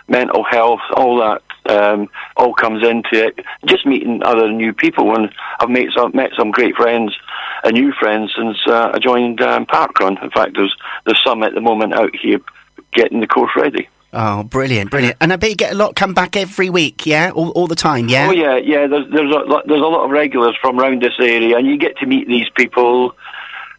mental health, all that. Um, all comes into it. Just meeting other new people, and I've made some met some great friends, and new friends since uh, I joined um, Parkrun. In fact, there's there's some at the moment out here getting the course ready. Oh, brilliant, brilliant. And I bet you get a lot come back every week, yeah, all, all the time, yeah. Oh yeah, yeah. There's there's a lot, there's a lot of regulars from around this area, and you get to meet these people,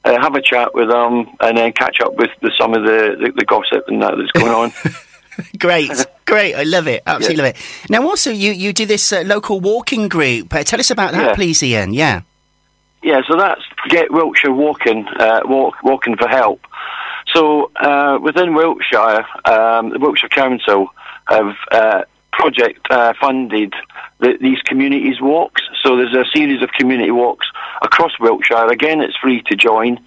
uh, have a chat with them, and then catch up with, with some of the, the, the gossip and that that's going on. [laughs] great, great. I love it. Absolutely love it. Now, also, you you do this uh, local walking group. Uh, tell us about that, Yeah. please, Ian. Yeah. Yeah, so that's Get Wiltshire Walking, uh, walk, Walking for Health. So uh, within Wiltshire, um, the Wiltshire Council have uh, project uh, funded the, these communities walks. So there's a series of community walks across Wiltshire. Again, it's free to join.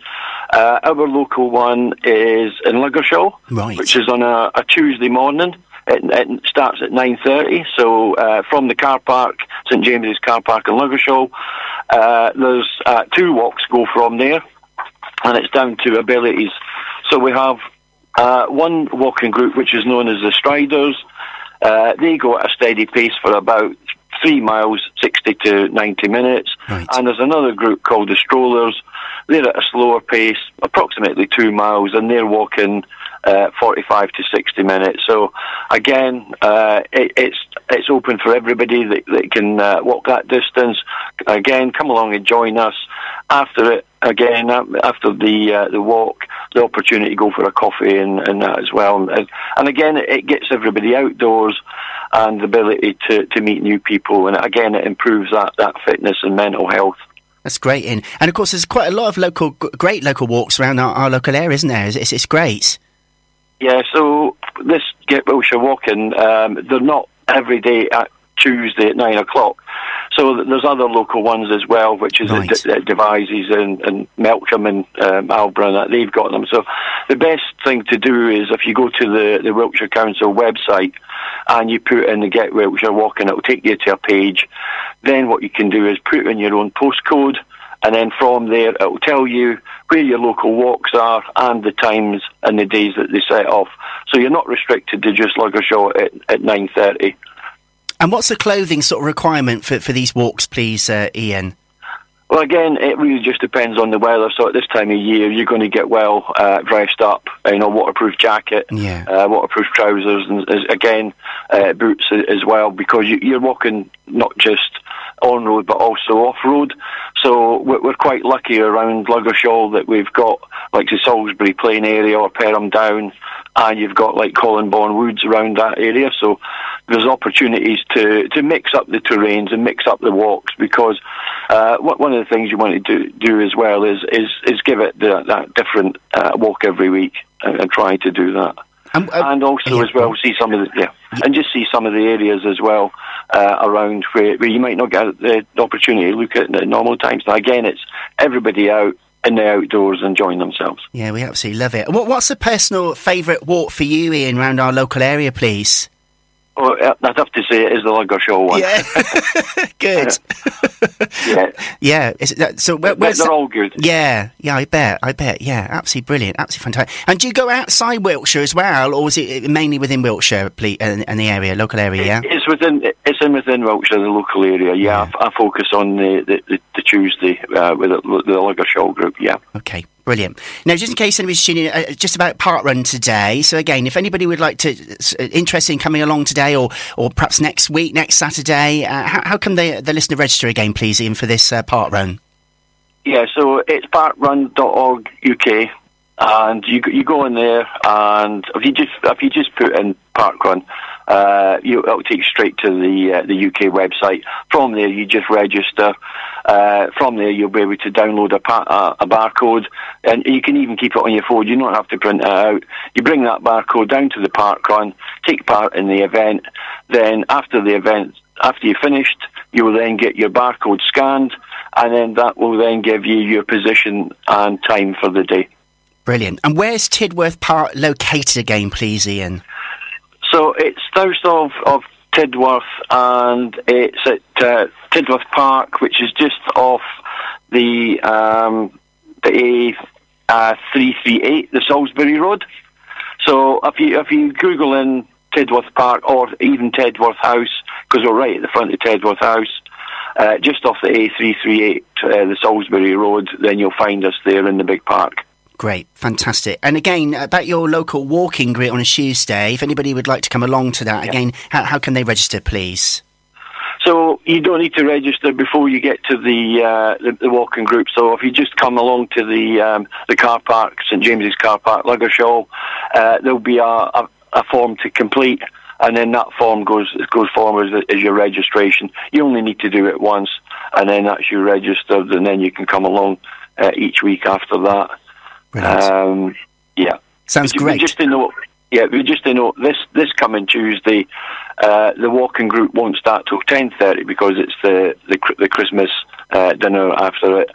Uh, our local one is in Ludgershall, Right. which is on a, a Tuesday morning. It, it starts at 9.30, so uh, from the car park, St James's car park in Ludgershall, uh, there's uh, two walks go from there, and it's down to abilities. So we have uh, one walking group which is known as the Striders. Uh, they go at a steady pace for about three miles, 60 to 90 minutes. And there's another group called the Strollers. They're at a slower pace, approximately two miles, and they're walking uh, 45 to 60 minutes. So again, uh, it, it's it's open for everybody that, that can uh, walk that distance. Again, come along and join us. After it, again, um, after the uh, the walk, the opportunity to go for a coffee and, and that as well. And, and again, it, gets everybody outdoors and the ability to, to meet new people. And again, it improves that, that fitness and mental health. That's great, Ian. And of course, there's quite a lot of local, great local walks around our, our local area, isn't there? It's, it's, great. Yeah, so this Get Wiltshire Walking, um, they're not every day at Tuesday at nine o'clock. So there's other local ones as well, which is Right. at Devizes and, and Melksham and um, Albury, and that they've got them. So the best thing to do is if you go to the, the Wiltshire Council website and you put in the Get Wiltshire Walking, it'll take you to a page. Then what you can do is put in your own postcode, and then from there it'll tell you where your local walks are and the times and the days that they set off. So you're not restricted to just show at, at 9.30. And what's the clothing sort of requirement for, for these walks, please, uh, Ian? Well, again, it really just depends on the weather. So at this time of year, you're going to get well uh, dressed up. You know, waterproof jacket, Yeah. uh, waterproof trousers, and again, uh, boots as well, because you, you're walking not just on road but also off road. So we're, quite lucky around Ludgershall that we've got like the Salisbury Plain area or Perham Down, and you've got like Collingbourne Woods around that area. So there's opportunities to, to mix up the terrains and mix up the walks because uh, one of the things you want to do, do as well is is, is give it the, that different uh, walk every week and, and try to do that. Uh, and also as well see some of the yeah, and just see some of the areas as well uh, around where, where you might not get the opportunity to look at at normal times. Now again, it's everybody out in the outdoors enjoying themselves. Yeah, we absolutely love it. What, what's a personal favourite walk for you, Ian, around our local area, please? Uh, I'd have to say it is the Ludgershall one. Yeah. [laughs] Good. yeah. Yeah. That, so where, where's they're that- all good. Yeah, yeah, I bet, I bet. Yeah, absolutely brilliant, absolutely fantastic. And do you go outside Wiltshire as well, or is it mainly within Wiltshire, please, and, and the area, local area? Yeah. It's within it's in within Wiltshire, the local area. Yeah, I, I focus on the the, the, the Tuesday uh, with the, the Ludgershall group. Yeah. Okay, brilliant. Now, just in case anybody's tuning in, uh, just about Park Run today. So again, if anybody would like to, uh, interested in coming along today, or or perhaps next week, next Saturday, uh, how, how can they they listen to register again, please, Ian, for this uh, Run? Yeah, so it's parkrun.org UK, and you you go in there, and if you just if you just put in parkrun, uh, you it'll take you straight to the uh, the UK website. From there, you just register. Uh, from there, you'll be able to download a, pa- a, barcode, and you can even keep it on your phone. You don't have to print it out. You bring that barcode down to the parkrun, take part in the event. Then, after the event, after you've finished, you will then get your barcode scanned, and then that will then give you your position and time for the day. Brilliant. And where's Tidworth Park located again, please, Ian? So it's south of, of Tidworth, and it's at uh, Tidworth Park, which is just off the um, the A uh, the Salisbury Road. So if you if you Google in Tidworth Park or even Tedworth House, because we're right at the front of Tedworth House, uh, just off the A three three eight, uh, the Salisbury Road, then you'll find us there in the big park. Great, fantastic. And again, about your local walking group on a Tuesday, if anybody would like to come along to that, again, how, how can they register, please? So you don't need to register before you get to the uh, the, the walking group. So if you just come along to the um, the car park, St James's Car Park, Ludgershall, uh, there'll be a, a, a form to complete, and then that form goes goes forward as, as your registration. You only need to do it once, and then that's you registered, and then you can come along uh, each week after that. Um, yeah, Sounds you- great. Just to note, yeah, we just to note this this coming Tuesday, uh, the walking group won't start till ten thirty because it's the the, the Christmas uh, dinner after it,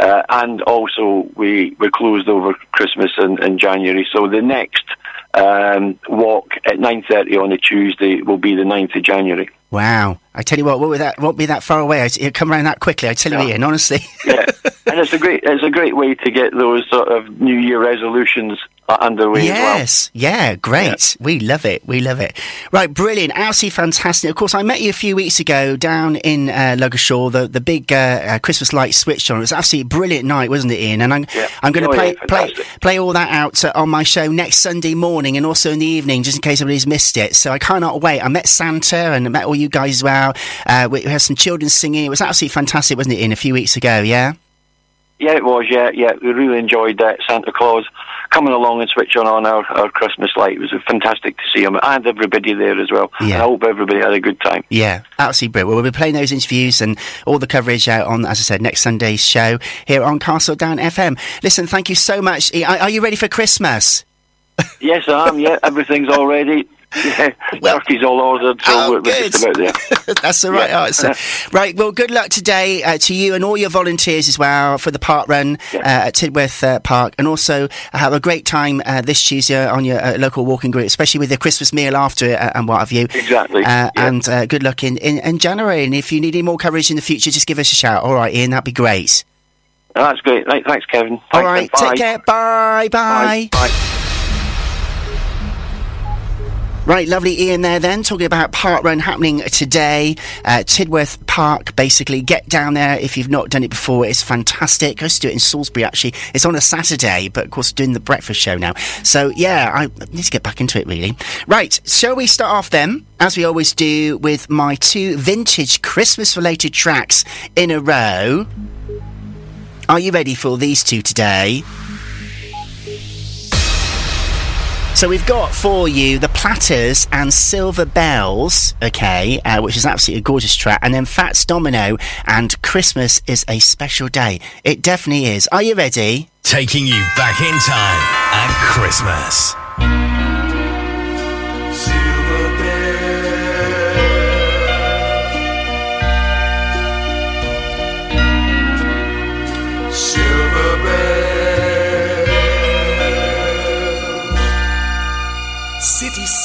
uh, and also we we're closed over Christmas in, in January. So the next um, walk at nine thirty on a Tuesday will be the 9th of January. Wow. I tell you what, what that, won't be that far away. It'll come around that quickly, I tell you, Yeah. Ian, honestly. yeah, and it's a great it's a great way to get those sort of New Year resolutions uh, underway as well. Yes, yeah, great. We love it. We love it. Right, brilliant. Absolutely fantastic. Of course, I met you a few weeks ago down in uh, Ludgershall. The the big uh, uh, Christmas lights switched on. It was absolutely brilliant night, wasn't it, Ian? And I'm I'm going to Oh, play yeah, play play all that out uh, on my show next Sunday morning and also in the evening, just in case anybody's missed it. So I cannot wait. I met Santa and I met all you guys as well. Uh, we we had some children singing. It was absolutely fantastic, wasn't it, Ian? A few weeks ago, yeah. Yeah, it was. Yeah, yeah. We really enjoyed that. Santa Claus coming along and switching on our, our Christmas light. It was fantastic to see him and everybody there as well. Yeah. And I hope everybody had a good time. Yeah, absolutely brilliant. Well, we'll be playing those interviews and all the coverage out on, as I said, next Sunday's show here on Castledown FM. Listen, thank you so much. Are, are you ready for Christmas? Yes, I am. Yeah, everything's all ready. [laughs] Yeah, turkey's all ordered, so Oh, we're, just about there. [laughs] That's the right answer. Right, well, good luck today uh, to you and all your volunteers as well for the park run uh, at Tidworth uh, Park. And also have a great time uh, this Tuesday on your uh, local walking group, especially with the Christmas meal after it uh, and what have you. Exactly. Uh, And uh, good luck in, in, in January. And if you need any more coverage in the future, just give us a shout. All right, Ian, that'd be great. That's great. Right, thanks, Kevin. All Thanks, right, bye. take care. Bye, bye. Bye. Right, lovely Ian there then, talking about Park Run happening today. Uh, Tidworth Park, basically. Get down there if you've not done it before. It's fantastic. I used to do it in Salisbury, actually. It's on a Saturday, but of course, doing the breakfast show now. So, yeah, I need to get back into it, really. Right, shall we start off then, as we always do, with my two vintage Christmas related tracks in a row? Are you ready for these two today? So we've got for you the Platters and Silver Bells, okay, uh, which is absolutely a gorgeous track, and then Fats Domino and Christmas is a special day. It definitely is. Are you ready? Taking you back in time at Christmas.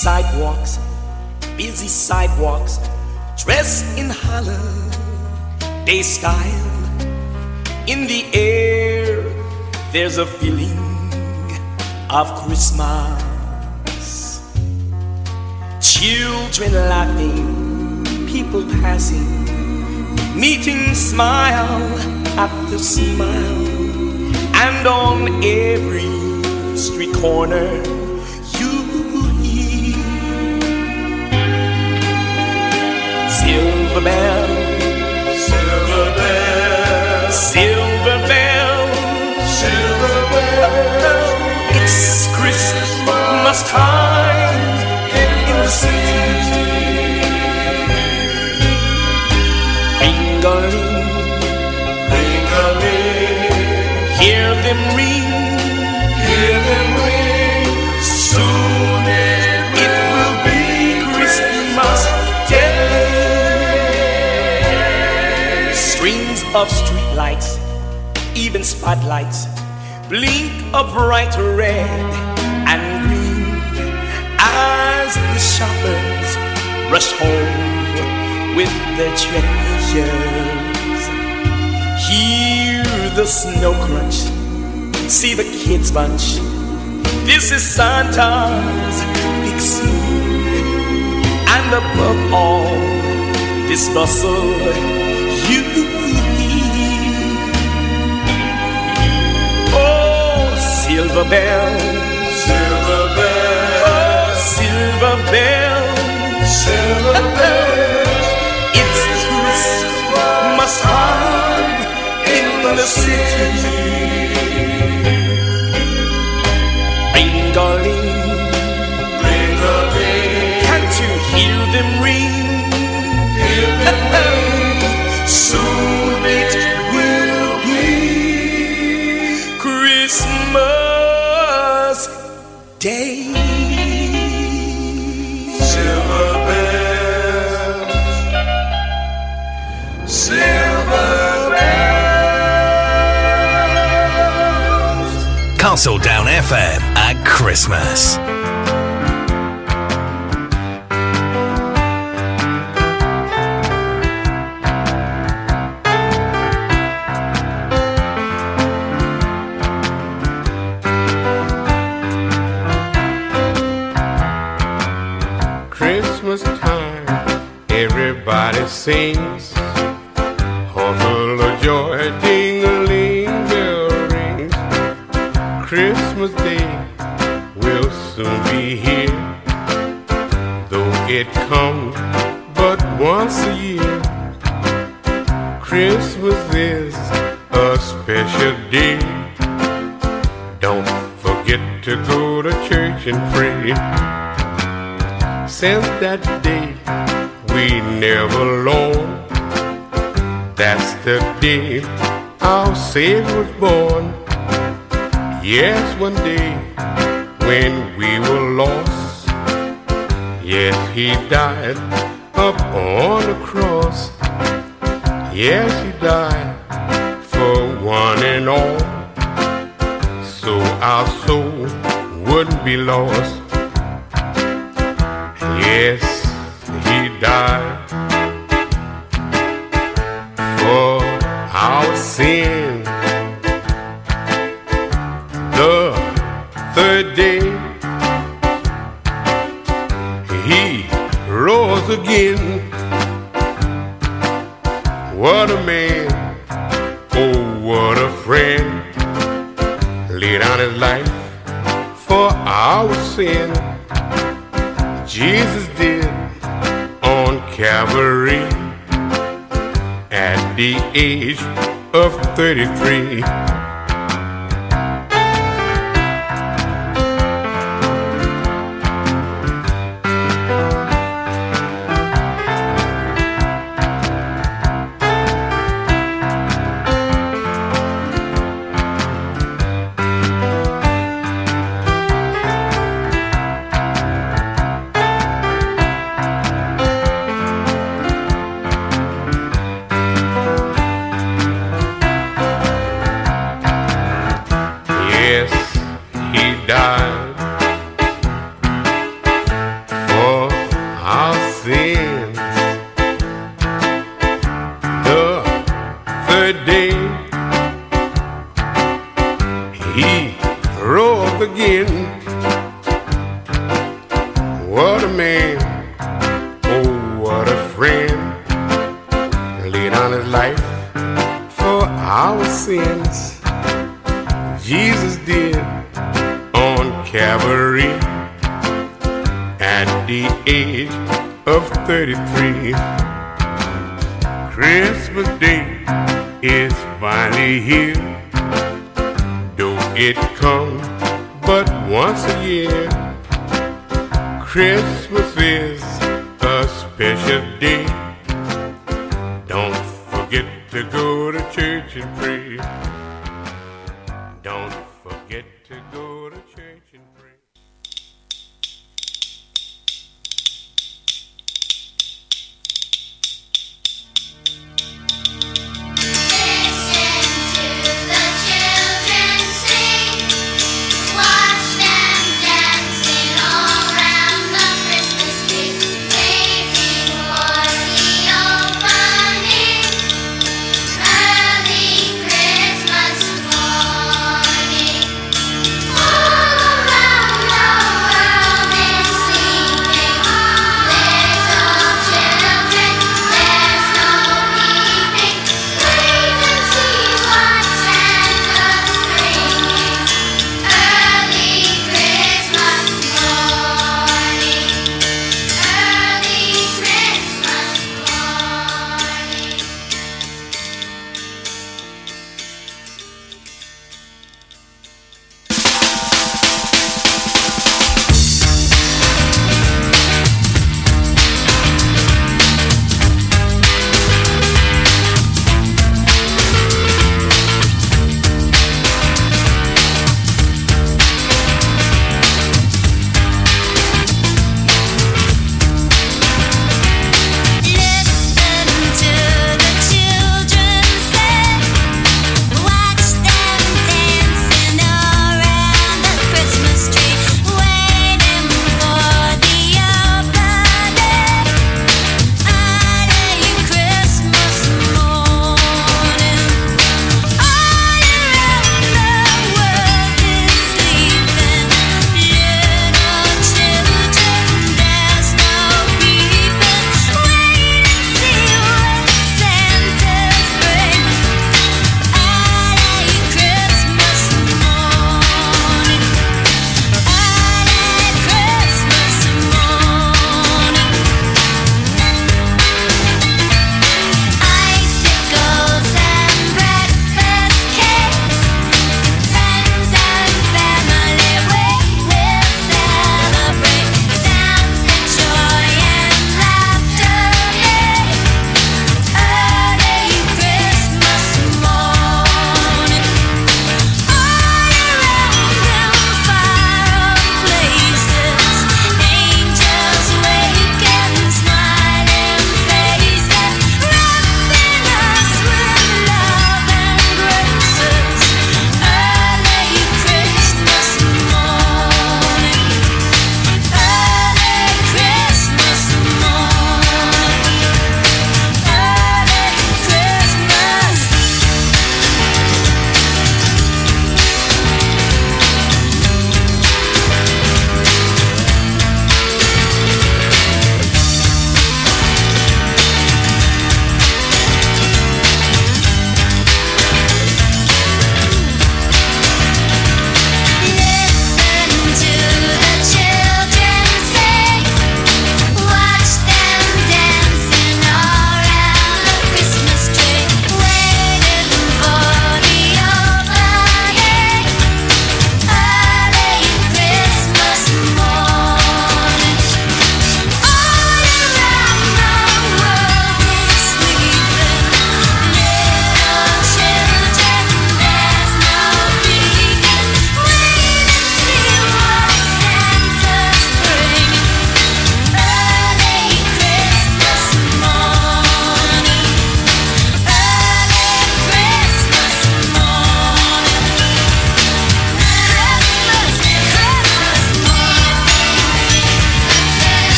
Sidewalks, busy sidewalks, dressed in holiday style. In the air, there's a feeling of Christmas. Children laughing, people passing, meeting smile after smile, and on every street corner silver bell, silver bell, silver bell, silver bell. It's Christmas time in the city. Spotlights, blink of bright red and green as the shoppers rush home with their treasures. Hear the snow crunch, see the kids bunch. This is Santa's big scene, and above all this bustle, you silver bell, silver bell, oh, silver bell, silver bell. It's Christmas time in the city. Ring-a-ling, ring-a-ling. Can't you hear them ring? Down FM at Christmas. day our Savior was born. Yes, one day when we were lost. Yes, He died age of 33. Christmas Day is finally here. Though it comes but once a year, Christmas is a special day. Don't forget to go to church and pray.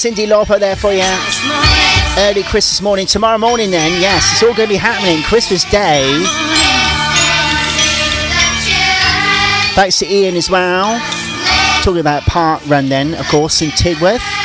Cyndi Lauper there for you. Early Christmas morning. Tomorrow morning, then, yes, it's all going to be happening. Christmas Day. Thanks to Ian as well. Talking about Park Run, then, of course, in Tidworth.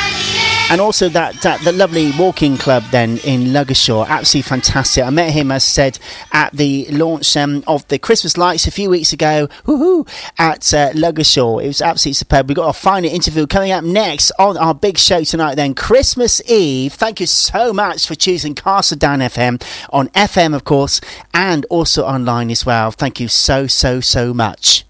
And also that, that the lovely walking club then in Ludgershall, absolutely fantastic. I met him, as said, at the launch um, of the Christmas lights a few weeks ago. Woohoo! At uh, Ludgershall, it was absolutely superb. We've got a final interview coming up next on our big show tonight. Then Christmas Eve. Thank you so much for choosing Castledown FM on FM, of course, and also online as well. Thank you so so so much.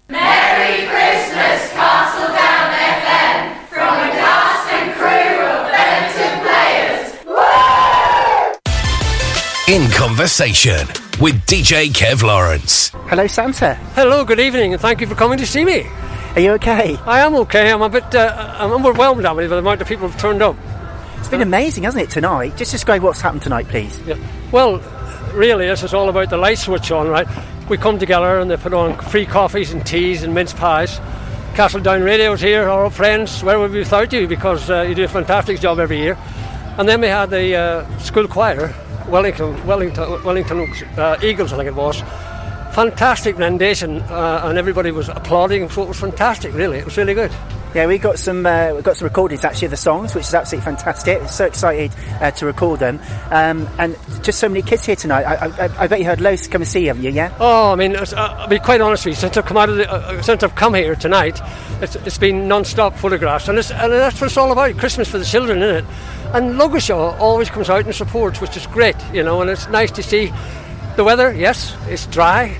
In conversation with DJ Kev Lawrence. Hello, Santa. Hello, good evening, and thank you for coming to see me. Are you okay? I am okay. I'm a bit, uh, I'm overwhelmed now by the amount of people who've turned up. It's been amazing, hasn't it, tonight? Just describe what's happened tonight, please. Yeah. Well, really, this is all about the light switch on, right? We come together and they put on free coffees and teas and mince pies. Castledown Radio's here, our old friends. Where would we be without you? Because uh, you do a fantastic job every year. And then we had the uh, school choir, Wellington, Wellington, Wellington uh, Eagles, I think it was. Fantastic rendition, uh, and everybody was applauding. So it was fantastic, really. It was really good. Yeah, we got some uh, we got some recordings actually of the songs, which is absolutely fantastic. So excited uh, to record them, um, and just so many kids here tonight. I, I, I bet you heard loads to come and see, haven't you? Yeah. Oh, I mean, uh, I'll be quite honest with you. Since I've come out of the, uh, since I've come here tonight, it's, it's been non-stop photographs, and, it's, and that's what it's all about. Christmas for the children, isn't it? And Ludgershall always comes out and supports, which is great, you know. And it's nice to see the weather. Yes, it's dry,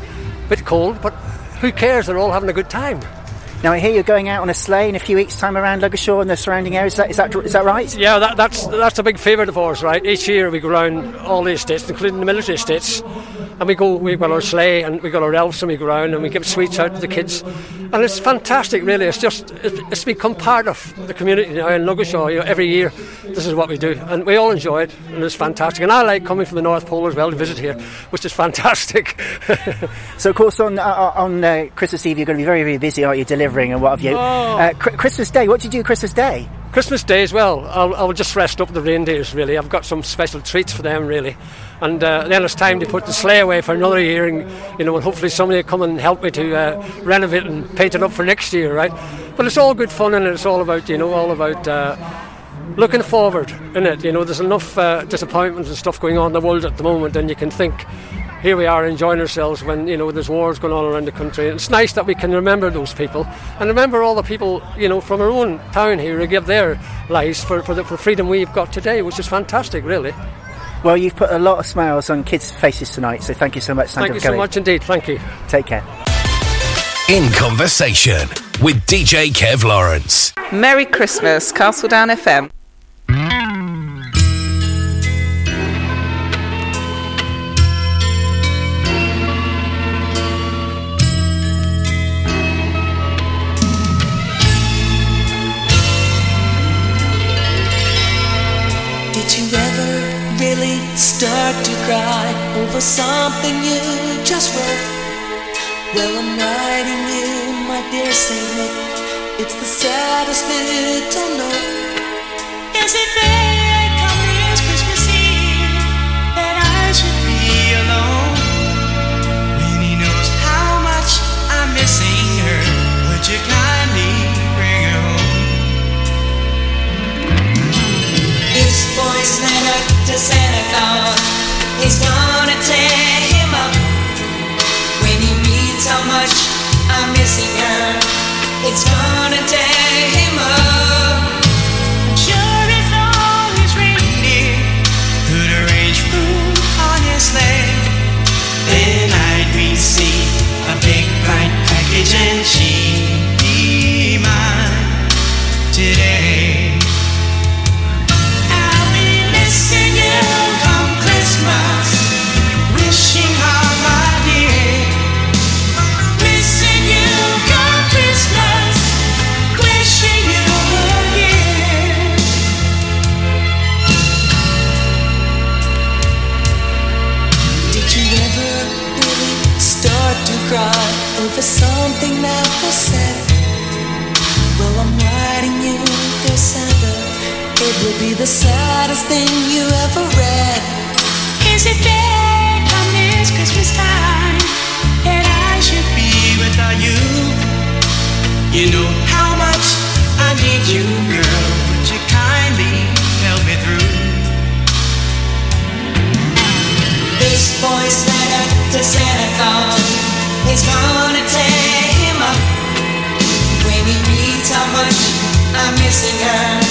bit cold, but who cares? They're all having a good time. Now I hear you're going out on a sleigh in a few weeks' time around Ludgershall and the surrounding areas. Is that is that, is that right? Yeah, that, that's that's a big favourite of ours, right? Each year we go around all the estates, including the military estates, and we go. We've got our sleigh and we've got our elves, and we go around and we give sweets out to the kids, and it's fantastic. Really, it's just it- it's become part of the community now in Ludgershall. You know, every year this is what we do, and we all enjoy it, and it's fantastic. And I like coming from the North Pole as well to visit here, which is fantastic. [laughs] So of course on uh, on uh, Christmas Eve you're going to be very very busy, aren't you? Delivering and what have you? Oh. Uh, Christmas Day. What do you do Christmas Day? Christmas Day as well. I'll, I'll just rest up the reindeers, really. I've got some special treats for them, really. And uh, then it's time to put the sleigh away for another year, and you know, and hopefully somebody will come and help me to uh, renovate and paint it up for next year, right? But it's all good fun, and it's all about, you know, all about. Uh, Looking forward, in it, you know, there's enough uh, disappointments and stuff going on in the world at the moment, and you can think, here we are enjoying ourselves when you know there's wars going on around the country. And it's nice that we can remember those people and remember all the people you know from our own town here who give their lives for for the for freedom we've got today, which is fantastic, really. Well, you've put a lot of smiles on kids' faces tonight, so thank you so much, Santa. Thank you for so much indeed. Thank you. Take care. In conversation with DJ Kev Lawrence. Merry Christmas, Castledown FM. Start to cry over something you just wrote? Well, I'm writing you, my dear Saint Nick. It's the saddest little note. Is it fair, come this Christmas Eve, that I should be alone? When he knows how much I'm missing her, would you kindly bring her home? This boy's letter to Santa Claus gonna tear him up. When he reads how much I'm missing her, it's gonna tear him up. Be the saddest thing you ever read. Is it dead come this Christmas time that I should be without you? You know how much I need you, girl. Would you kindly help me through? This boy's letter to Santa Claus is gonna tear him up. When he reads how much I'm missing her,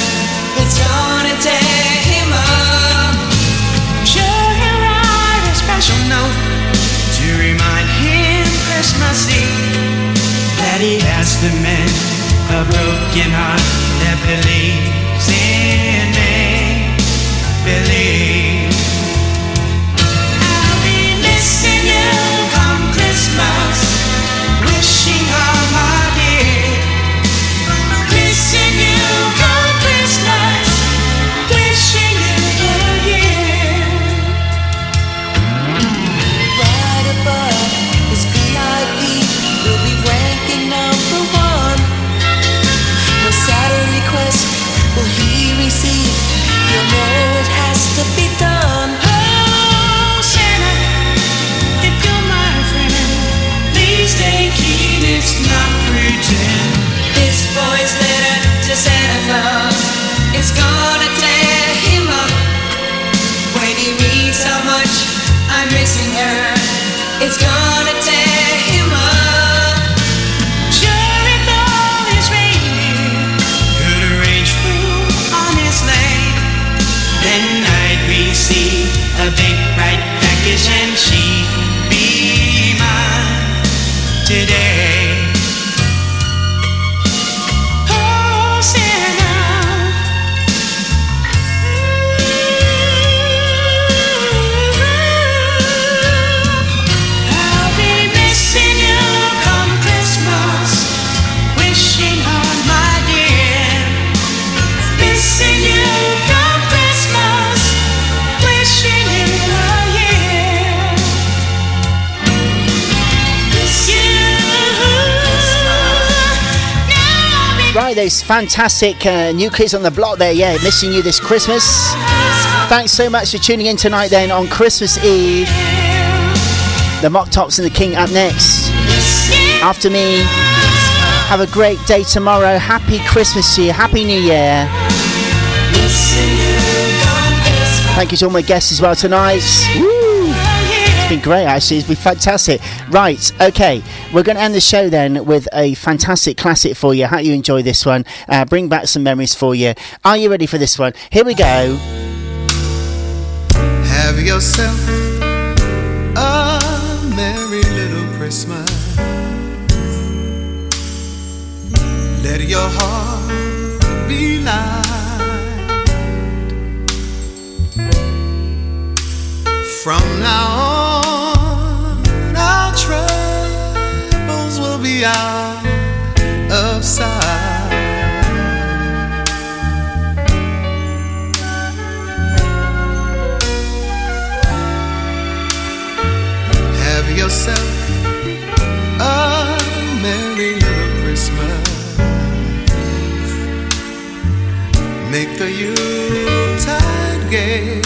he'll write a special note to remind him Christmas Eve that he has to mend a broken heart that believes fantastic uh, new kids on the block there. Yeah, missing you this Christmas. Thanks so much for tuning in tonight. Then on Christmas Eve, the Mock Tops and the King up next. After me, have a great day tomorrow. Happy Christmas to you. Happy New Year. Thank you to all my guests as well tonight. Woo! It's been great, actually. It's been fantastic. Right, okay. We're going to end the show then with a fantastic classic for you. How you enjoy this one? Uh, bring back some memories for you. Are you ready for this one? Here we go. Have yourself a merry little Christmas. Let your heart be light. From now on, out of sight. Have yourself a merry little Christmas. Make the Yuletide gay.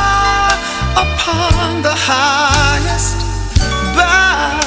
upon the highest bough.